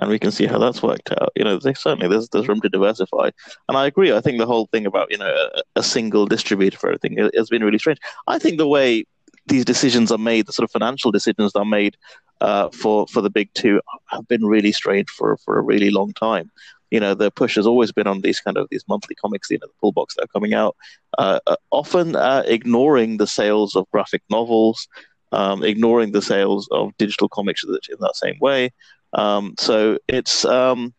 S2: and we can see how that's worked out. You know, certainly there's there's room to diversify, and I agree. I think the whole thing about you know a, a single distributor for everything has been really strange. I think the way these decisions are made, the sort of financial decisions that are made uh, for for the big two, have been really strained for for a really long time. You know the push has always been on these kind of these monthly comics you know the pull box that are coming out uh, uh, often uh, ignoring the sales of graphic novels um, ignoring the sales of digital comics in that same way. Um, so it's um,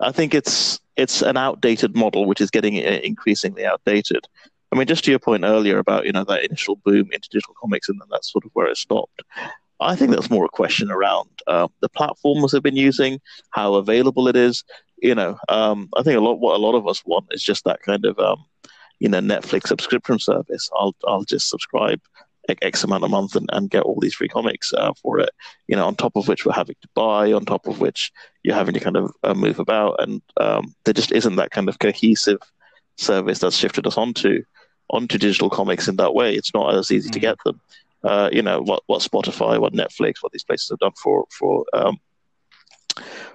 S2: i think it's it's an outdated model which is getting increasingly outdated. I mean, just to your point earlier about you know that initial boom into digital comics, and then that's sort of where it stopped. I think that's more a question around uh, the platforms they've been using, how available it is, you know, um, I think a lot what a lot of us want is just that kind of um, you know Netflix subscription service. I'll I'll just subscribe X amount a month and, and get all these free comics uh, for it. You know, on top of which we're having to buy, on top of which you're having to kind of uh, move about, and um, there just isn't that kind of cohesive service that's shifted us onto onto digital comics in that way. It's not as easy mm. to get them. Uh, you know what what Spotify, what Netflix, what these places have done for for um,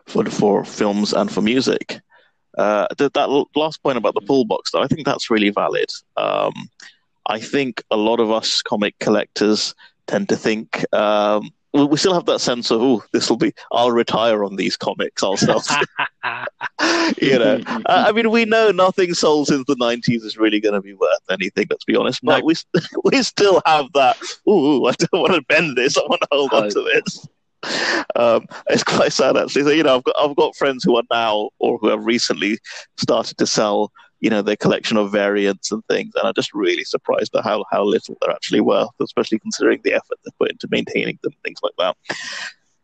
S2: for for films and for music. Uh, that, that last point about the pull box, though, I think that's really valid. Um, I think a lot of us comic collectors tend to think um, we still have that sense of oh, this will be. I'll retire on these comics. I'll sell. you know, I mean, we know nothing sold since the '90s is really going to be worth anything. Let's be honest. But no. we we still have that. Oh, I don't want to bend this. I want to hold on to this um, it's quite sad actually. So, you know, I've got I've got friends who are now or who have recently started to sell, you know, their collection of variants and things, and I'm just really surprised at how how little they're actually worth, especially considering the effort they put into maintaining them, things like that.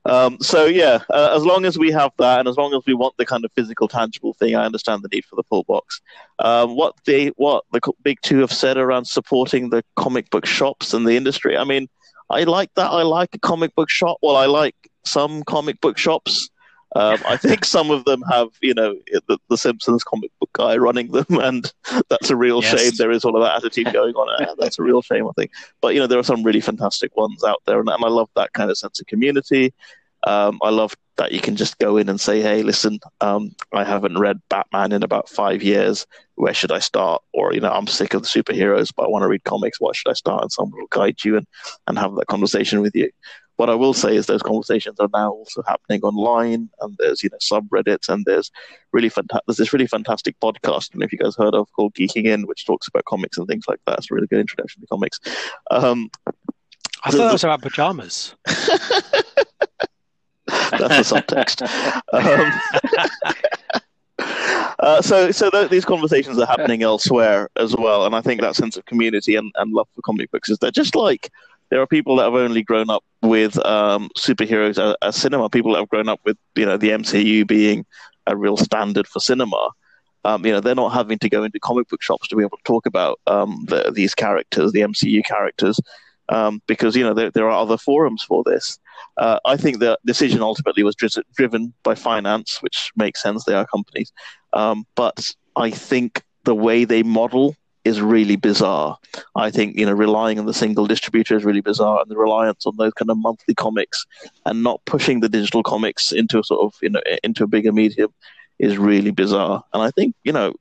S2: Um, so yeah, uh, as long as we have that, and as long as we want the kind of physical, tangible thing, I understand the need for the pull box. Um, what the what the big two have said around supporting the comic book shops and the industry, I mean I like that. I like a comic book shop. Well, I like some comic book shops. Um, I think some of them have, you know, the, the, Simpsons comic book guy running them, and that's a real yes. shame. There is all of that attitude going on. that's a real shame, I think. But you know, there are some really fantastic ones out there, and, and I love that kind of sense of community. Um, I love that you can just go in and say, "Hey, listen, um, I haven't read Batman in about five years. Where should I start?" Or you know, I'm sick of the superheroes, but I want to read comics. What should I start? And someone will guide you and and have that conversation with you. What I will say is those conversations are now also happening online, and there's you know subreddits, and there's really fantastic. There's this really fantastic podcast, and if you guys heard of called Geeking In, which talks about comics and things like that. It's a really good introduction to comics. Um,
S1: I thought that was about pajamas.
S2: That's the subtext. Um, uh, so, so th- these conversations are happening elsewhere as well, and I think that sense of community and, and love for comic books is there. Just like there are people that have only grown up with um, superheroes as, as, cinema, people that have grown up with you know the MCU being a real standard for cinema. Um, you know, they're not having to go into comic book shops to be able to talk about um, the, these characters, the MCU characters, um, because you know there, there are other forums for this. Uh, I think the decision ultimately was dri- driven by finance, which makes sense. They are companies, um, but I think the way they model is really bizarre. I think you know relying on the single distributor is really bizarre, and the reliance on those kind of monthly comics and not pushing the digital comics into a sort of you know into a bigger medium is really bizarre. And I think, you know,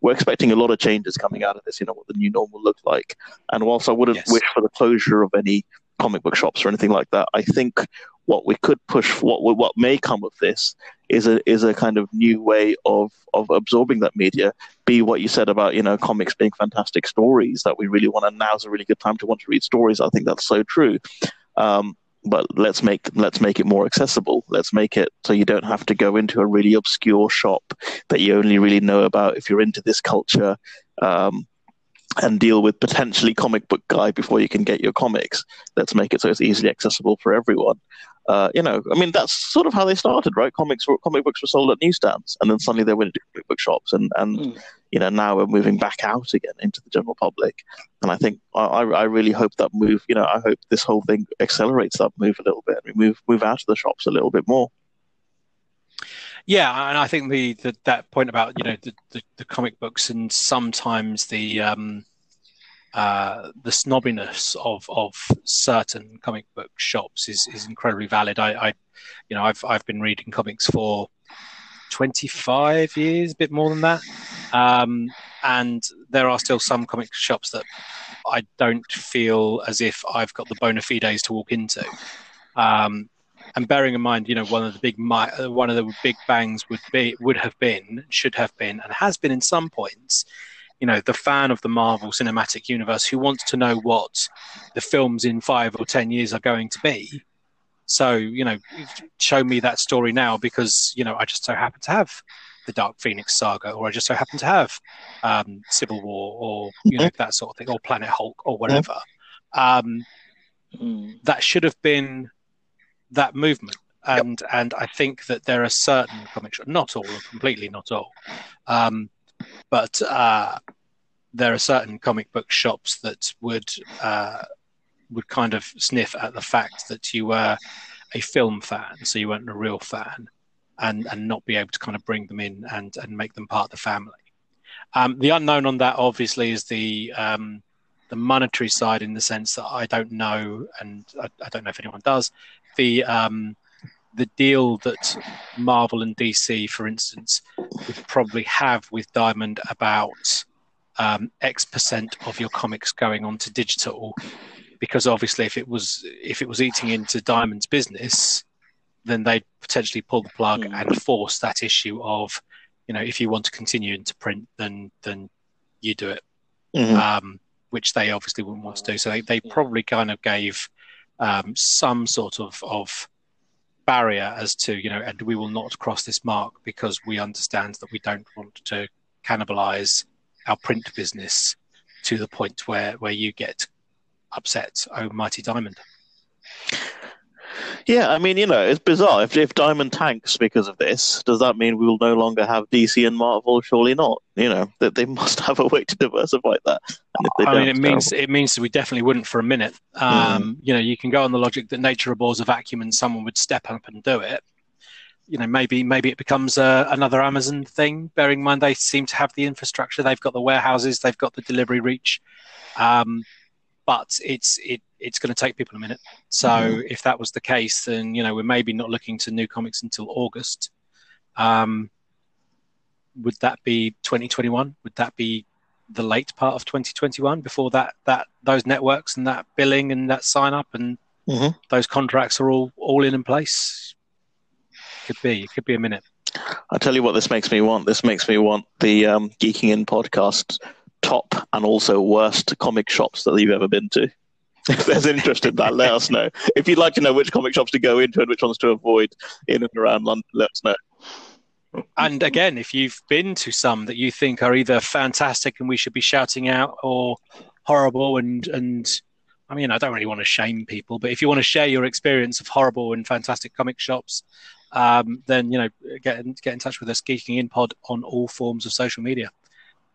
S2: we're expecting a lot of changes coming out of this, you know, what the new normal looks like. And whilst I wouldn't yes. wish for the closure of any comic book shops or anything like that, I think what we could push, what what may come of this, is a is a kind of new way of of absorbing that media. Be what you said about you know comics being fantastic stories that we really want, to now's a really good time to want to read stories. I think that's so true. Um, but let's make let's make it more accessible. Let's make it so you don't have to go into a really obscure shop that you only really know about if you're into this culture, um, and deal with potentially comic book guy before you can get your comics. Let's make it so it's easily accessible for everyone. Uh, you know, I mean, that's sort of how they started, right? Comics, were, comic books were sold at newsstands, and then suddenly they went into comic book shops, and and mm. you know now we're moving back out again into the general public. And I think I, I really hope that move. You know, I hope this whole thing accelerates that move a little bit. We move move out of the shops a little bit more.
S1: Yeah, and I think the, the that point about you know the, the, the comic books and sometimes the um, uh, the snobbiness of of certain comic book shops is is incredibly valid. I, I you know I've I've been reading comics for 25 years, a bit more than that. Um, and there are still some comic shops that I don't feel as if I've got the bona fides to walk into. Um, and bearing in mind, you know, one of the big uh, one of the big bangs would be would have been, should have been, and has been in some points. You know, the fan of the Marvel Cinematic Universe who wants to know what the films in five or ten years are going to be. So, you know, show me that story now because you know I just so happen to have the Dark Phoenix saga, or I just so happen to have um, Civil War, or you know that sort of thing, or Planet Hulk, or whatever. Um, mm. That should have been that movement, and yep. and I think that there are certain comic shops, not all, completely not all, um, but uh, there are certain comic book shops that would uh, would kind of sniff at the fact that you were a film fan, so you weren't a real fan, and and not be able to kind of bring them in and and make them part of the family. Um, the unknown on that obviously is the um, the monetary side in the sense that I don't know, and I, I don't know if anyone does, the um, the deal that Marvel and DC, for instance, would probably have with Diamond about um, X percent of your comics going on to digital, because obviously if it was if it was eating into Diamond's business, then they'd potentially pull the plug mm. and force that issue of, you know, if you want to continue into print, then then you do it, mm-hmm. um, which they obviously wouldn't want to do. So they, they probably kind of gave um, some sort of of barrier as to you know, and we will not cross this mark because we understand that we don't want to cannibalize our print business to the point where where you get upset, oh mighty diamond.
S2: Yeah, I mean, you know, it's bizarre. If, if Diamond tanks because of this, does that mean we will no longer have DC and Marvel? Surely not. You know, that they must have a way to diversify that.
S1: I mean, it means it means we definitely wouldn't for a minute. Um, mm. You know, you can go on the logic that nature abhors a vacuum and someone would step up and do it. You know, maybe maybe it becomes uh, another Amazon thing. Bearing in mind they seem to have the infrastructure, they've got the warehouses, they've got the delivery reach. Um, but it's it it's going to take people a minute. So mm-hmm. if that was the case, then you know we're maybe not looking to new comics until August. Um, would that be 2021? Would that be the late part of 2021 before that that those networks and that billing and that sign up and mm-hmm. those contracts are all all in in place? Could be. It could be a minute.
S2: I tell you what, this makes me want. This makes me want the um, Geeking In podcast top and also worst comic shops that you've ever been to. If there's interest in that, let us know. If you'd like to know which comic shops to go into and which ones to avoid in and around London, let us know.
S1: And again, if you've been to some that you think are either fantastic and we should be shouting out, or horrible and and I mean, I don't really want to shame people, but if you want to share your experience of horrible and fantastic comic shops, um, then you know get in, get in touch with us, Geeking In Pod on all forms of social media.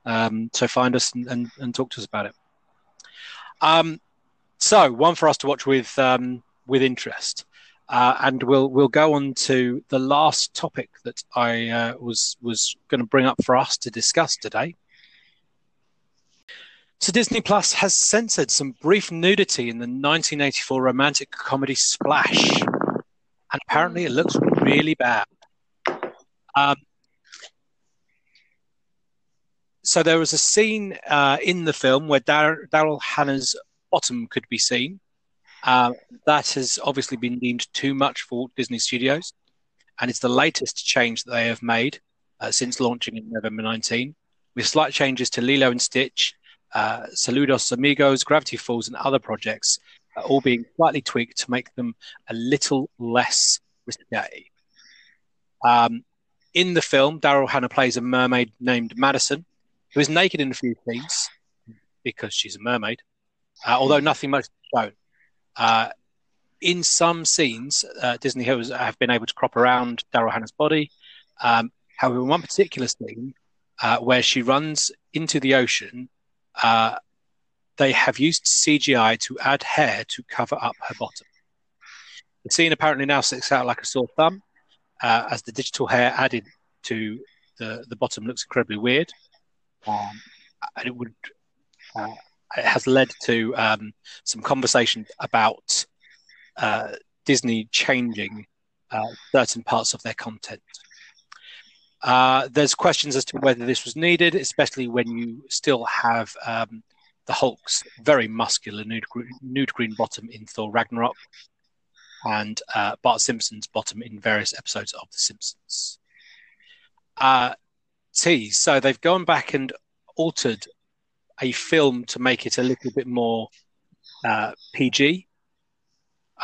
S1: Um, so find us and, and, and, talk to us about it. Um, so one for us to watch with um, with interest, uh, and we'll we'll go on to the last topic that I uh, was was going to bring up for us to discuss today. So Disney Plus has censored some brief nudity in the 1984 romantic comedy Splash, and apparently it looks really bad. Um, so there was a scene uh, in the film where Dar- Daryl Hannah's bottom could be seen. Uh, that has obviously been deemed too much for Disney Studios, and it's the latest change that they have made uh, since launching in November 19, with slight changes to Lilo and Stitch, uh, Saludos Amigos, Gravity Falls, and other projects, uh, all being slightly tweaked to make them a little less risque. Um, in the film, Daryl Hannah plays a mermaid named Madison, who is naked in a few scenes because she's a mermaid, uh, although nothing much shown. Uh, in some scenes, uh, Disney has have been able to crop around Daryl Hannah's body. Um, however, in one particular scene uh, where she runs into the ocean, uh, they have used CGI to add hair to cover up her bottom. The scene apparently now sticks out like a sore thumb, uh, as the digital hair added to the the bottom looks incredibly weird, um, and it would uh, it has led to um, some conversation about uh, Disney changing uh, certain parts of their content. Uh, there's questions as to whether this was needed, especially when you still have um, the Hulk's very muscular nude, nude green bottom in Thor Ragnarok and uh, Bart Simpson's bottom in various episodes of The Simpsons. Uh, T, so they've gone back and altered a film to make it a little bit more uh, PG.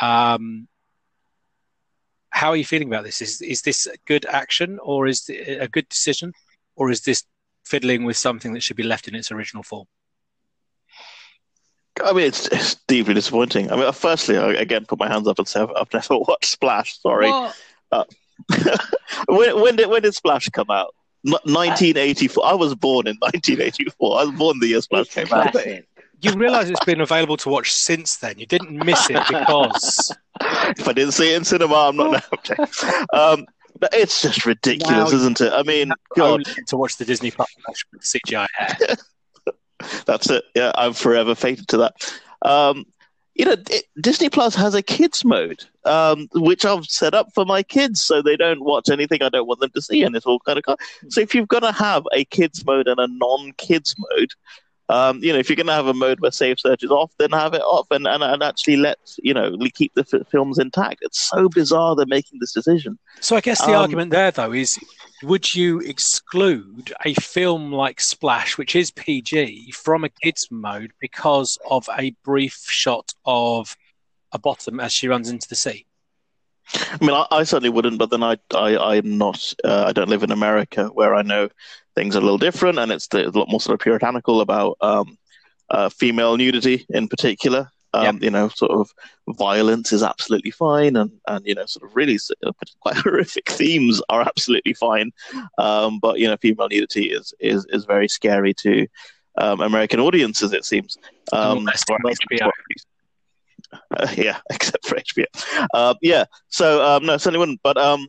S1: Um, how are you feeling about this? Is is this good action, or is it a good decision, or is this fiddling with something that should be left in its original form?
S2: I mean, it's, it's deeply disappointing. I mean, firstly, I again put my hands up and say I've, I've never watched Splash. Sorry. Uh, when, when did when did Splash come out? 1984. I was born in 1984. I was born the year Splash came out
S1: you realise it's been available to watch since then. You didn't miss it because
S2: if I didn't see it in cinema, I'm not. um, but it's just ridiculous, now, isn't it? I mean, God,
S1: to watch the Disney Plus with CGI hair.
S2: That's it. Yeah, I'm forever fated to that. Um, you know, it, Disney Plus has a kids mode, um, which I've set up for my kids so they don't watch anything I don't want them to see, and it's all kind of. So if you've got to have a kids mode and a non-kids mode, um, you know, if you're going to have a mode where safe search is off, then have it off and, and, and actually let, you know, keep the f- films intact. It's so bizarre they're making this decision.
S1: So I guess the um, argument there, though, is would you exclude a film like Splash, which is PG, from a kids mode because of a brief shot of a bottom as she runs into the sea?
S2: I mean, I, I certainly wouldn't, but then I, I, I'm not, uh, I don't live in America where I know things are a little different, and it's a lot more sort of puritanical about um, uh, female nudity in particular. Um, yep. You know, sort of violence is absolutely fine, and and you know, sort of really uh, quite horrific themes are absolutely fine. Um, but you know, female nudity is is is very scary to um, American audiences, it seems. Um, uh, yeah, except for HBO. Uh, yeah, so um, no, certainly wouldn't. But um,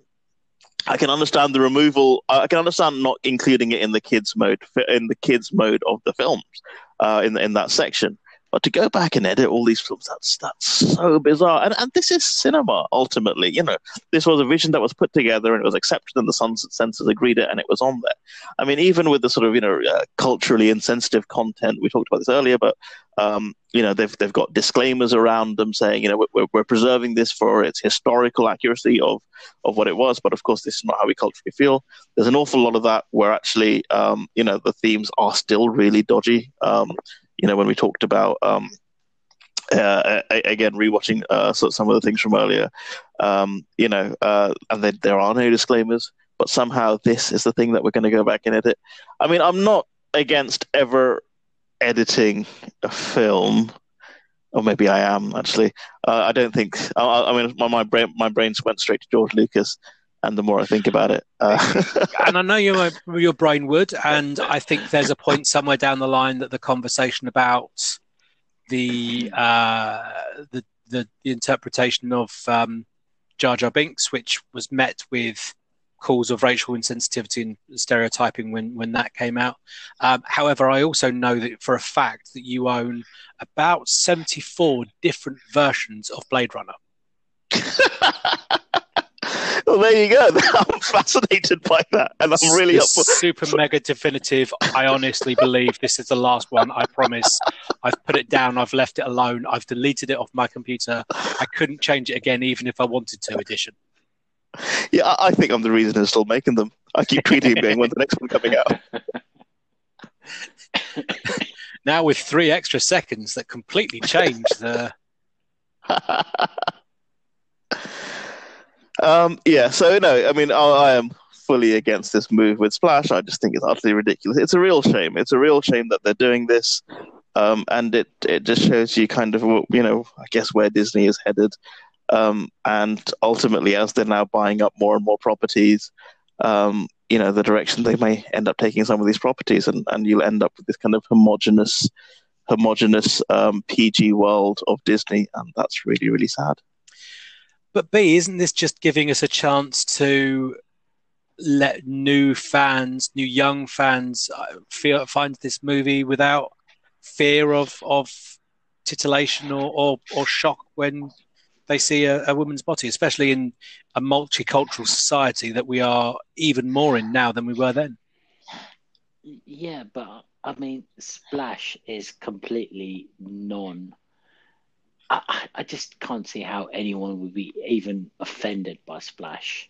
S2: I can understand the removal. I can understand not including it in the kids mode in the kids mode of the films uh, in in that section. But to go back and edit all these films, that's that's so bizarre. And and this is cinema ultimately. You know, this was a vision that was put together and it was accepted, and the censors agreed it, and it was on there. I mean, even with the sort of you know uh, culturally insensitive content, we talked about this earlier, but um, you know they've they've got disclaimers around them saying you know we're, we're preserving this for its historical accuracy of of what it was, but of course this is not how we culturally feel. There's an awful lot of that where actually um, you know the themes are still really dodgy. Um, you know, when we talked about um, uh, again rewatching uh, some of the things from earlier, um, you know, uh, and then there are no disclaimers, but somehow this is the thing that we're going to go back and edit. I mean, I'm not against ever editing a film. Or maybe I am actually. Uh, I don't think. I, I mean, my, my brain my brain went straight to George Lucas, and the more I think about it. Uh...
S1: and I know your your brain would, and I think there's a point somewhere down the line that the conversation about the uh, the, the, the interpretation of um, Jar Jar Binks, which was met with calls of racial insensitivity and stereotyping when when that came out. Um, however, I also know that for a fact that you own about seventy four different versions of Blade Runner.
S2: well, there you go. I'm fascinated by that, and I'm really
S1: up for super mega definitive. I honestly believe this is the last one. I promise. I've put it down. I've left it alone. I've deleted it off my computer. I couldn't change it again, even if I wanted to. Edition.
S2: Yeah, I think I'm the reason they're still making them. I keep tweeting being when's the next one coming out.
S1: now with three extra seconds that completely change the
S2: um, yeah, so no, I mean, I, I, am fully against this move with Splash. I just think it's utterly ridiculous. It's a real shame. It's a real shame that they're doing this, um, and it it just shows you kind of you know I guess where Disney is headed, um, and ultimately as they're now buying up more and more properties. Um, you know the direction they may end up taking some of these properties, and, and you'll end up with this kind of homogenous, homogenous um, PG world of Disney, and that's really really sad.
S1: But B, isn't this just giving us a chance to let new fans, new young fans, uh, feel find this movie without fear of of titillation or or, or shock when they see a, a, woman's body, especially in a multicultural society that we are even more in now than we were then.
S3: Yeah, but I mean, Splash is completely non. I, I just can't see how anyone would be even offended by Splash.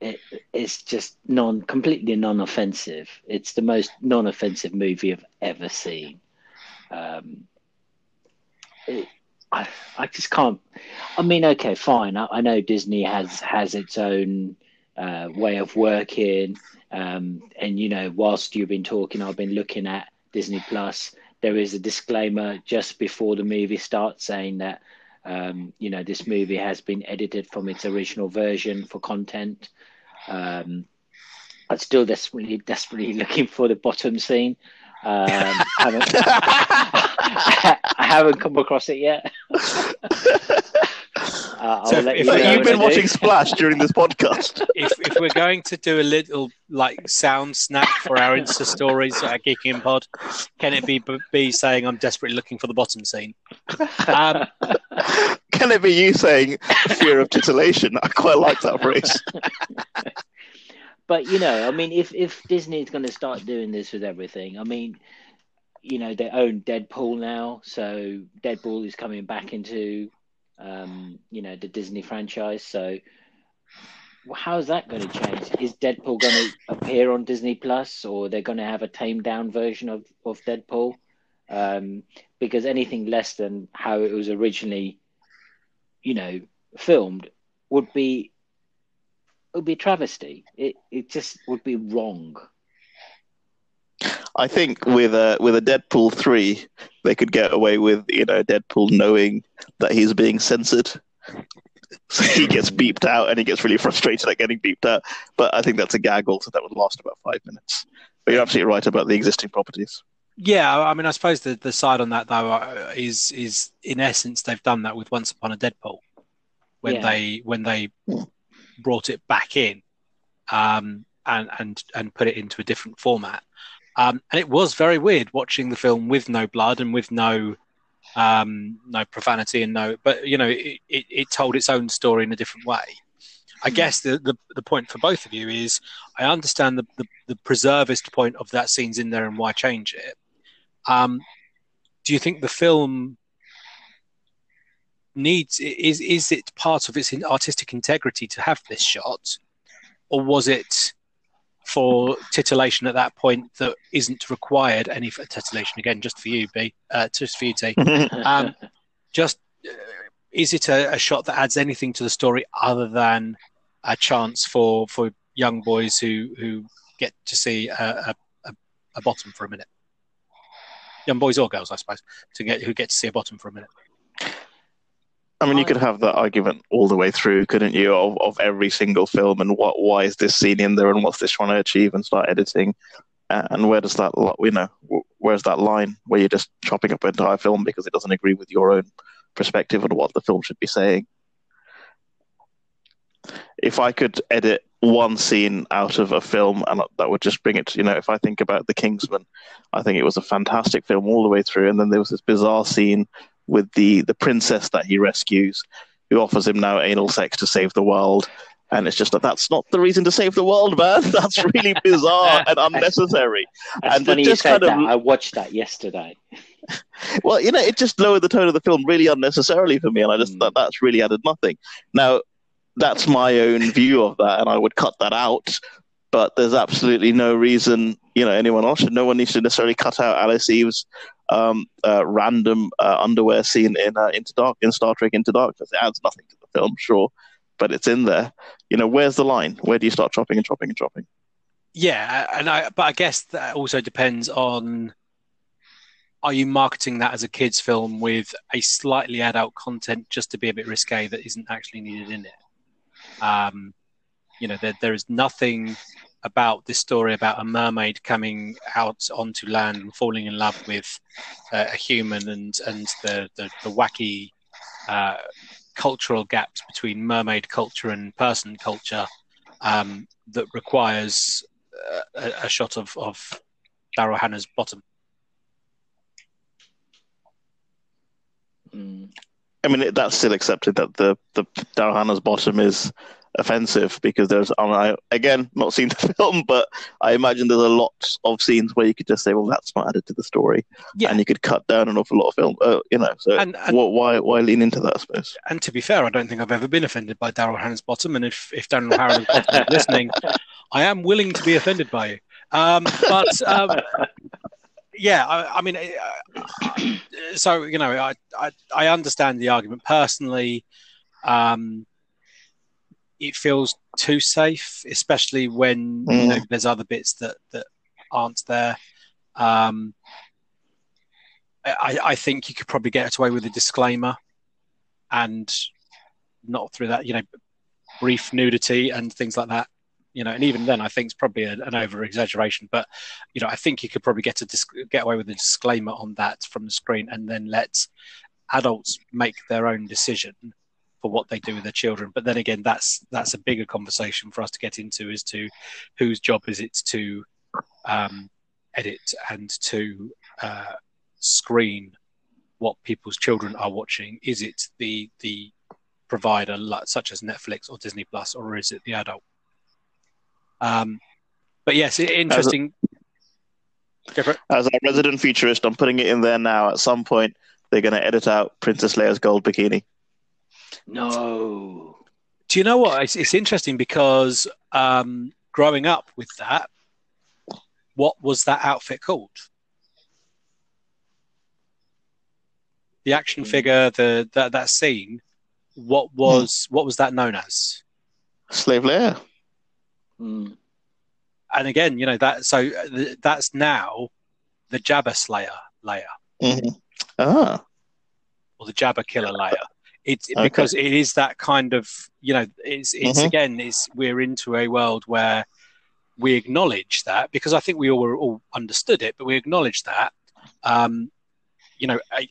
S3: It, it's just non completely non-offensive. It's the most non-offensive movie I've ever seen. Um, it, I I just can't. I mean, okay, fine. I, I know Disney has has its own uh, way of working, um, and you know, whilst you've been talking, I've been looking at Disney Plus. There is a disclaimer just before the movie starts saying that um, you know this movie has been edited from its original version for content. Um, I'm still desperately desperately looking for the bottom scene. Um, I, haven't, I haven't come across it yet.
S2: Uh, so if, you have been watching Splash during this podcast.
S1: If, if we're going to do a little like sound snap for our Insta stories at Geeking Pod, can it be be saying I'm desperately looking for the bottom scene? Um,
S2: can it be you saying fear of titillation? I quite like that phrase.
S3: But you know, I mean, if if Disney is going to start doing this with everything, I mean, you know, they own Deadpool now, so Deadpool is coming back into, um, you know, the Disney franchise. So, how is that going to change? Is Deadpool going to appear on Disney Plus, or they're going to have a tamed down version of of Deadpool? Um, because anything less than how it was originally, you know, filmed would be would be a travesty. It it just would be wrong.
S2: I think with a with a Deadpool three, they could get away with you know Deadpool knowing that he's being censored. So he gets beeped out and he gets really frustrated at getting beeped out. But I think that's a gaggle, so that would last about five minutes. But you're absolutely right about the existing properties.
S1: Yeah, I mean, I suppose the, the side on that though uh, is is in essence they've done that with Once Upon a Deadpool when yeah. they when they brought it back in um, and and and put it into a different format. Um, and it was very weird watching the film with no blood and with no um, no profanity and no, but you know, it, it, it, told its own story in a different way. I guess the, the, the point for both of you is I understand the, the, the preservist point of that scene's in there and why change it. Um, do you think the film needs is is it part of its artistic integrity to have this shot, or was it for titillation at that point that isn't required any for titillation. Again just for you b uh, just for you t. Um, just uh, is it a, a, shot that adds anything to the story other than a chance for for young boys who who get to see a, a, a bottom for a minute? Young boys or girls i suppose to get who get to see a bottom for a minute
S2: I mean, you could have that argument all the way through, couldn't you, of, of every single film and what why is this scene in there and what's this trying to achieve and start editing, and where does that you know where's that line where you're just chopping up an entire film because it doesn't agree with your own perspective on what the film should be saying. If I could edit one scene out of a film and that would just bring it, you know, if I think about The Kingsman, I think it was a fantastic film all the way through, and then there was this bizarre scene with the the princess that he rescues, who offers him now anal sex to save the world. And it's just that that's not the reason to save the world, man. That's really bizarre and unnecessary.
S3: That's
S2: and
S3: funny you said that. Of... I watched that yesterday.
S2: well, you know, it just lowered the tone of the film really unnecessarily for me, and I just mm. thought that's really added nothing. Now, that's my own view of that, and I would cut that out. But there's absolutely no reason, you know, anyone else should. No one needs to necessarily cut out Alice Eve's um, uh, random uh, underwear scene in uh, Into Dark in Star Trek Into Darkness. It adds nothing to the film, sure, but it's in there. You know, where's the line? Where do you start chopping and chopping and chopping?
S1: Yeah, and I but I guess that also depends on are you marketing that as a kids film with a slightly adult content just to be a bit risque that isn't actually needed in it? Um, you know, there, there is nothing about this story about a mermaid coming out onto land and falling in love with uh, a human and and the the, the wacky uh, cultural gaps between mermaid culture and person culture um, that requires uh, a, a, shot of, of Daryl Hannah's bottom.
S3: Mm.
S2: I mean, that's still accepted that the the Daryl Hannah's bottom is offensive because there's I, mean, I again not seen the film, but I imagine there's a lot of scenes where you could just say, well, that's not added to the story,
S1: Yeah.
S2: and you could cut down an awful lot of film, uh, you know. So
S1: And, and
S2: wh- why why lean into that? I suppose.
S1: and to be fair, I don't think I've ever been offended by Daryl Hannah's bottom. And if if Daryl Hannah's is listening, I am willing to be offended by you. Um, but um, yeah, I, I mean, uh, so you know, I, I I understand the argument personally. Um, it feels too safe, especially when you know there's other bits that that aren't there. Um, I, I think you could probably get away with a disclaimer and not through that, you know, brief nudity and things like that. You know, and even then, I think it's probably a, an over exaggeration. But you know, I think you could probably get a disc- get away with a disclaimer on that from the screen, and then let adults make their own decision for what they do with their children. But then again, that's that's a bigger conversation for us to get into as to whose job is it to um, edit and to uh, screen what people's children are watching. Is it the the provider such as Netflix or Disney Plus, or is it the adult? Um, but yes, interesting. Go for.
S2: As a resident futurist, I'm putting it in there now. At some point, they're going to edit out Princess Leia's gold bikini.
S3: No.
S1: Do you know what? It's, it's interesting because um, growing up with that, what was that outfit called? The action
S3: Hmm.
S1: figure, the that that scene. What was what was that known as?
S2: Slave Leia.
S3: Mm.
S1: And again, you know that so uh, th- that's now the Jabba Slayer layer
S2: hmm Ah,
S1: or the Jabba Killer layer. It's
S2: Okay.
S1: because it is that kind of you know it's it's
S2: Mhm.
S1: again it's we're into a world where we acknowledge that because I think we all all understood it, but we acknowledge that um, you know a,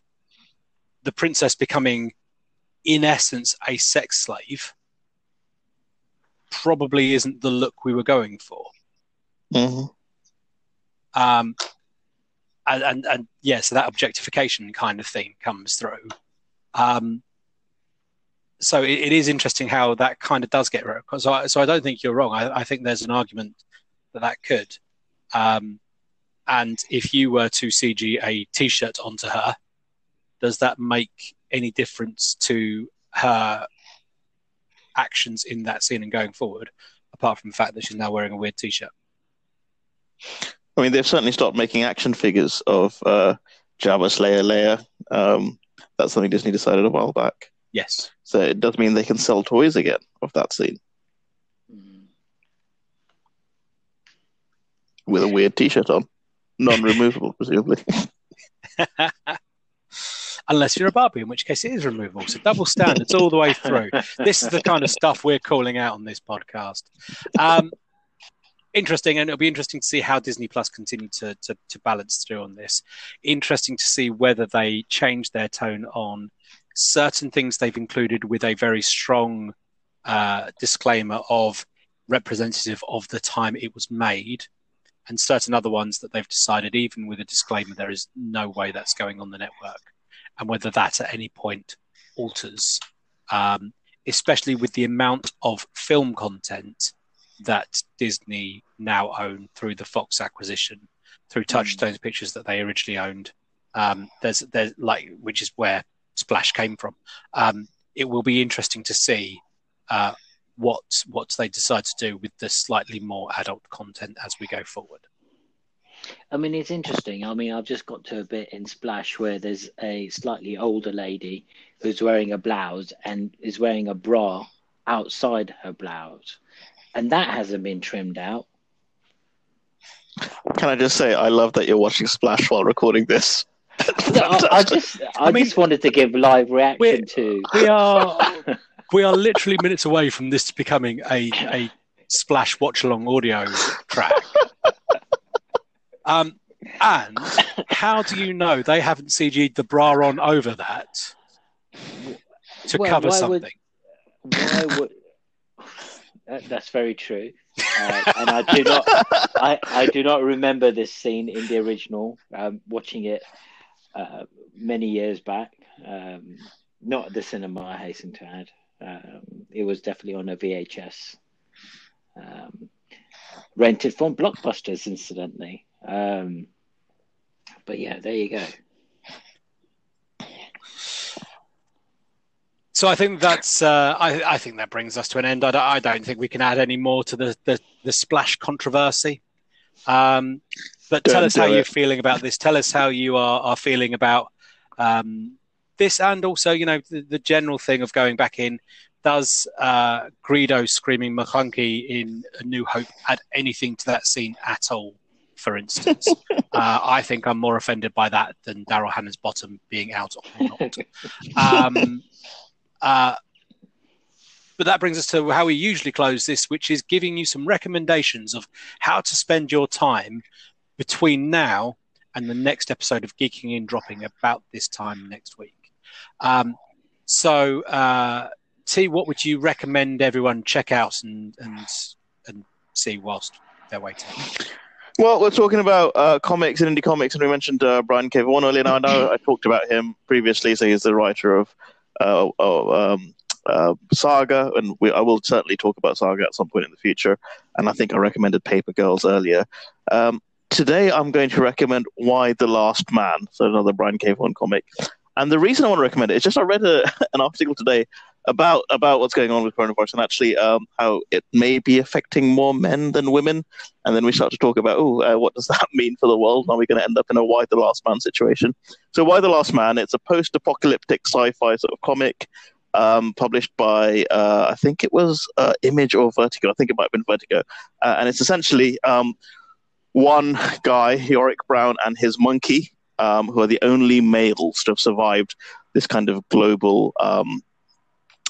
S1: the princess becoming in essence a sex slave probably isn't the look we were going for.
S2: hmm
S1: um, and, and and yeah, so that objectification kind of theme comes through. Um, so it, it is interesting how that kind of does get rid. So I, so I don't think you're wrong. I, I think there's an argument that that could. Um, and if you were to CG a T-shirt onto her, does that make any difference to her actions in that scene and going forward? Apart from the fact that she's now wearing a weird T-shirt.
S2: I mean, they've certainly stopped making action figures of uh, Jabba Slayer Leia. Um, that's something Disney decided a while back.
S1: Yes.
S2: So it does mean they can sell toys again of that scene
S3: Mm.
S2: with a weird T-shirt on, non-removable, presumably.
S1: Unless you're a Barbie, in which case it is removable. So double standards all the way through. This is the kind of stuff we're calling out on this podcast. Um, interesting, and it'll be interesting to see how Disney Plus continue to, to, to balance through on this. Interesting to see whether they change their tone on certain things they've included with a very strong uh, disclaimer of representative of the time it was made, and certain other ones that they've decided, even with a disclaimer, there is no way that's going on the network, and whether that at any point alters, um, especially with the amount of film content that Disney now own through the Fox acquisition, through Touchstone's pictures that they originally owned. Um, there's there's like which is where Splash came from. Um, it will be interesting to see uh, what what they decide to do with the slightly more adult content as we go forward.
S3: I mean, it's interesting. I mean, I've just got to a bit in Splash where there's a slightly older lady who's wearing a blouse and is wearing a bra outside her blouse, and that hasn't been trimmed out.
S2: Can I just say, I love that you're watching Splash while recording this.
S3: I, I just, I,
S1: mean,
S3: just wanted to give live reaction to.
S1: We are we are literally minutes away from this becoming a a splash watch along audio track. Um, and how do you know they haven't CG'd the bra on over that? to
S3: Well,
S1: cover
S3: why
S1: something.
S3: would- Why would? That, that's very true, uh, and I do not. I, I do not remember this scene in the original. Um, watching it uh, many years back, um, not at the cinema. I hasten to add, um, it was definitely on a VHS, um, rented from Blockbusters, incidentally. Um, but yeah, there you go.
S1: So I think that's. Uh, I, I think that brings us to an end. I don't, I don't think we can add any more to the the, the splash controversy. Um, but tell
S2: Don't
S1: us how
S2: do
S1: you're feeling about this. Tell us how you are, are feeling about um, this, and also, you know, the, the general thing of going back in. Does uh, Greedo screaming Maclunkey in A New Hope add anything to that scene at all? For instance, uh, I think I'm more offended by that than Daryl Hannah's bottom being out or not. Um, uh, but that brings us to how we usually close this, which is giving you some recommendations of how to spend your time between now and the next episode of Geeking In dropping about this time next week. Um, so, uh, T, what would you recommend everyone check out and and and see whilst they're waiting?
S2: Well, we're talking about uh, comics and indie comics, and we mentioned uh, Brian K. Vaughan earlier. Now, I know I talked about him previously, so he's the writer of uh, uh, um, uh, Saga, and we, I will certainly talk about Saga at some point in the future. And I think I recommended Paper Girls earlier. Um, today, I'm going to recommend Y the Last Man, so another Brian K. Vaughan comic. And the reason I want to recommend it is just I read a, an article today about about what's going on with coronavirus and actually um, how it may be affecting more men than women. And then we start to talk about, oh, uh, what does that mean for the world? Are we going to end up in a Y the Last Man situation? So, Y the Last Man? It's a post-apocalyptic sci-fi sort of comic um, published by, uh, I think it was uh, Image or Vertigo. I think it might have been Vertigo. Uh, and it's essentially um, one guy, Yorick Brown, and his monkey, um, who are the only males to have survived this kind of global um,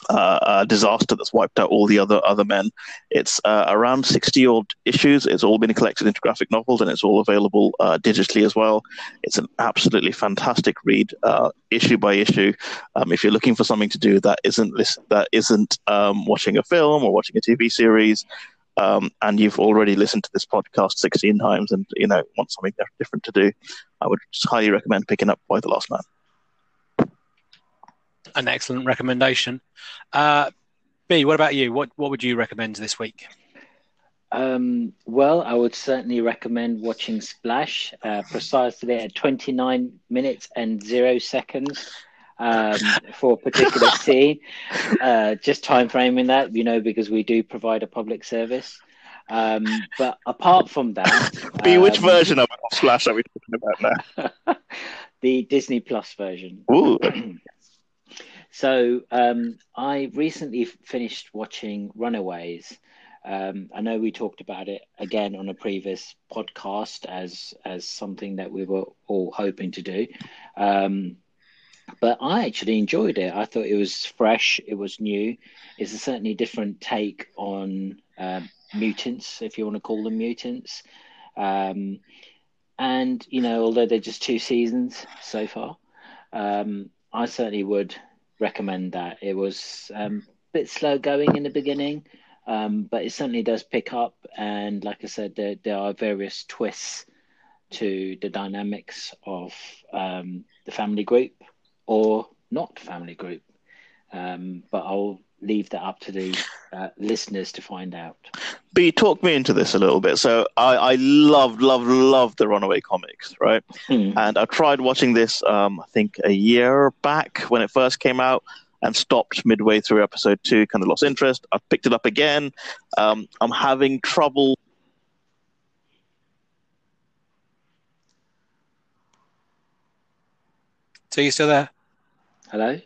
S2: uh, uh, disaster that's wiped out all the other other men. It's uh, around sixty odd issues. It's all been collected into graphic novels, and it's all available uh, digitally as well. It's an absolutely fantastic read, uh, issue by issue. Um, if you're looking for something to do that isn't that isn't um, watching a film or watching a TV series. Um, and you've already listened to this podcast 16 times and you know want something different to do, I would highly recommend picking up Y the Last Man.
S1: An excellent recommendation. Uh, B, what about you? What what would you recommend this week?
S3: Um, well, I would certainly recommend watching Splash uh, precisely at 29 minutes and zero seconds um, for a particular scene. Uh, just time framing that, you know, because we do provide a public service. Um, but apart from that,
S2: B, which
S3: um,
S2: version of Splash are we talking about now?
S3: the Disney Plus version.
S2: Ooh.
S3: So um, I recently finished watching Runaways. Um, I know we talked about it again on a previous podcast as as something that we were all hoping to do, um, but I actually enjoyed it. I thought it was fresh, it was new. It's a certainly different take on um mutants, if you want to call them mutants. Um, and you know, although they're just two seasons so far, um, I certainly would recommend that. It was um, a bit slow going in the beginning, um, but it certainly does pick up. And like I said, there, there are various twists to the dynamics of um, the family group or not family group. Um, but I'll leave that up to the uh, listeners to find out.
S2: B, talk me into this a little bit. So I, I loved, loved, loved the Runaway comics, right?
S3: Hmm.
S2: And I tried watching this, um, I think, a year back when it first came out, and stopped midway through episode two. Kind of lost interest. I picked it up again. Um, I'm having trouble.
S1: So you still there?
S3: Hello?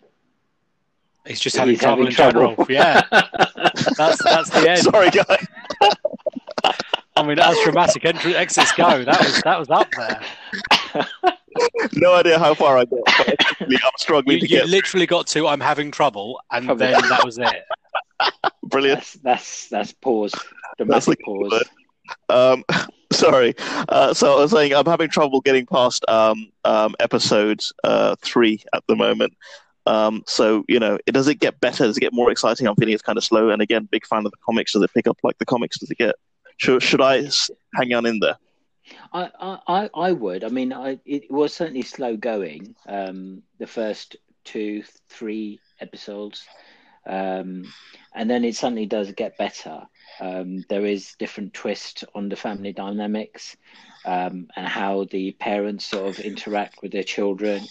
S1: He's just having
S3: He's
S1: trouble
S3: having
S1: in general. Yeah, that's that's the end.
S2: Sorry, guys.
S1: I mean, as dramatic entry exits go, that was that was up there.
S2: no idea how far I got. But I'm struggling
S1: You,
S2: to
S1: you
S2: get
S1: literally got to "I'm having trouble," and
S3: Trouble.
S1: then that was it.
S2: brilliant.
S3: That's that's that's pause.
S2: That's
S3: Dramatic
S2: the
S3: pause.
S2: Um, sorry. Uh, so I was saying I'm having trouble getting past um, um, episode uh, three at the moment. Um, so you know, it does it get better? Does it get more exciting? I'm feeling it's kind of slow. And again, big fan of the comics. Does it pick up like the comics? Does it get? Should should I hang on in there?
S3: I, I, I would. I mean, I, it was certainly slow going. Um, the first two, three episodes, um, and then it suddenly does get better. Um, there is different twist on the family dynamics um, and how the parents sort of interact with their children,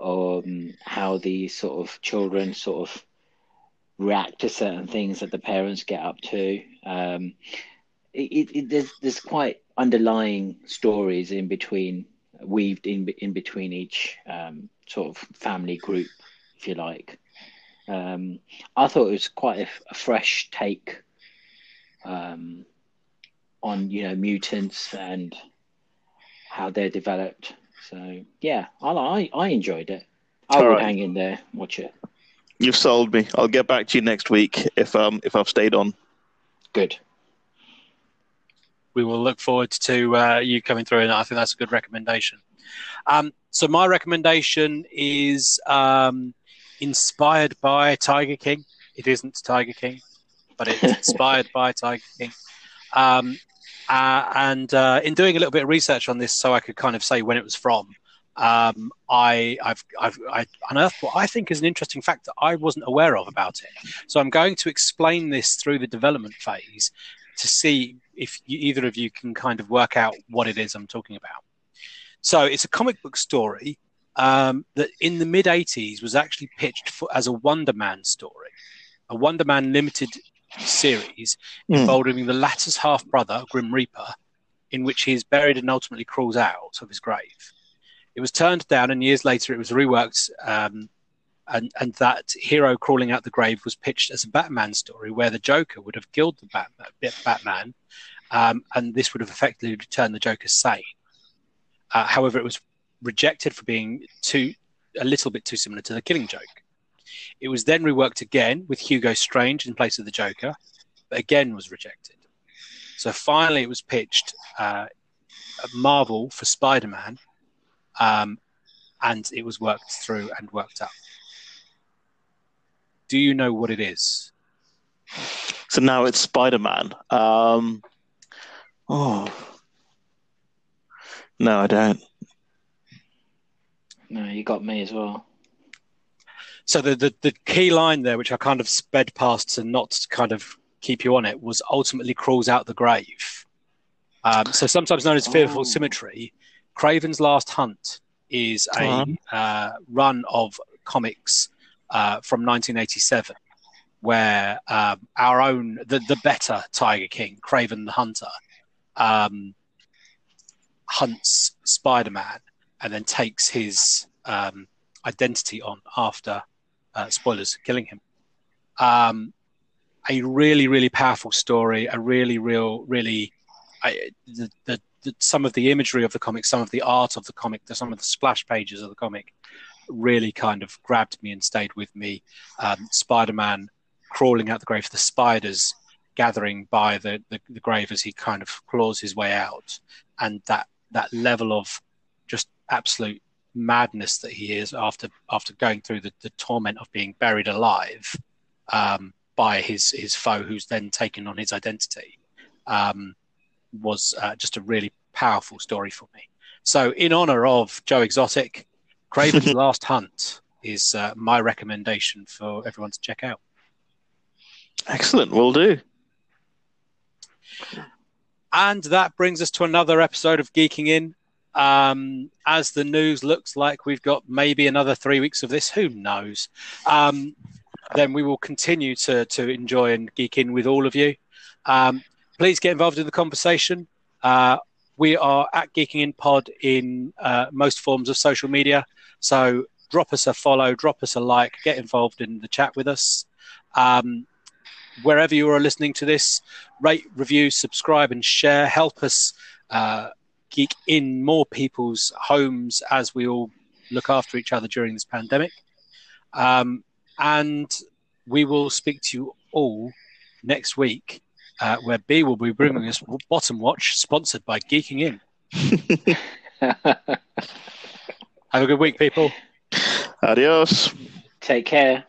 S3: um, how the sort of children sort of react to certain things that the parents get up to. Um, it, it, there's there's quite underlying stories in between, weaved in in between each um, sort of family group, if you like. Um, I thought it was quite a, a fresh take um, on you know mutants and how they're developed. So yeah, I I, I enjoyed it. I All would right. hang in there, watch it.
S2: You've sold me. I'll get back to you next week if um if I've stayed on.
S3: Good
S1: we will look forward to uh, you coming through, and I think that's a good recommendation. Um, so my recommendation is um, inspired by Tiger King. It isn't Tiger King, but it's inspired by Tiger King. Um, uh, and uh, in doing a little bit of research on this, so I could kind of say when it was from, um, I, I've, I've unearthed what I think is an interesting fact that I wasn't aware of about it. So I'm going to explain this through the development phase to see if you, either of you can kind of work out what it is I'm talking about. So it's a comic book story um, that in the mid 80s was actually pitched for, as a Wonder Man story, a Wonder Man limited series mm. involving the latter's half brother, Grim Reaper, in which he is buried and ultimately crawls out of his grave. It was turned down, and years later it was reworked um, and and that hero crawling out the grave was pitched as a Batman story where the Joker would have killed the Batman, Batman um, and this would have effectively turned the Joker sane. Uh, however, it was rejected for being too a little bit too similar to the Killing Joke. It was then reworked again with Hugo Strange in place of the Joker, but again was rejected. So finally, it was pitched uh, at Marvel for Spider Man, um, and it was worked through and worked up. Do you know what it is?
S2: So now it's Spider Man. Um, oh. No, I don't.
S3: No, you got me as well.
S1: So the, the, the key line there, which I kind of sped past to not kind of keep you on it, was ultimately crawls out the grave. Um, so sometimes known as fearful oh. symmetry, Kraven's Last Hunt is a uh-huh. uh, run of comics uh, from 1987, where um, our own the the better Tiger King, Kraven the Hunter, um, hunts Spider Man and then takes his um, identity on after uh, spoilers killing him. Um, a really really powerful story, a really real really I, the, the, the, some of the imagery of the comic, some of the art of the comic, some of the splash pages of the comic really kind of grabbed me and stayed with me. Um, Spider Man crawling out the grave, the spiders gathering by the, the, the, grave as he kind of claws his way out, and that that level of just absolute madness that he is after after going through the, the torment of being buried alive um, by his his foe, who's then taken on his identity, um, was uh, just a really powerful story for me. So, in honor of Joe Exotic, Kraven's Last Hunt is uh, my recommendation for everyone to check out.
S2: Excellent, will do.
S1: And that brings us to another episode of Geeking In. Um, as the news looks like we've got maybe another three weeks of this, who knows? Um, then we will continue to to enjoy and geek in with all of you. Um, please get involved in the conversation. Uh, we are at Geeking In Pod in uh, most forms of social media. So drop us a follow, drop us a like, get involved in the chat with us. Um, wherever you are listening to this, rate, review, subscribe, and share. Help us uh, geek in more people's homes as we all look after each other during this pandemic. Um, and we will speak to you all next week, uh, where B will be bringing us Bottom Watch, sponsored by Geeking In. Have a good week, people.
S2: Adios.
S3: Take care.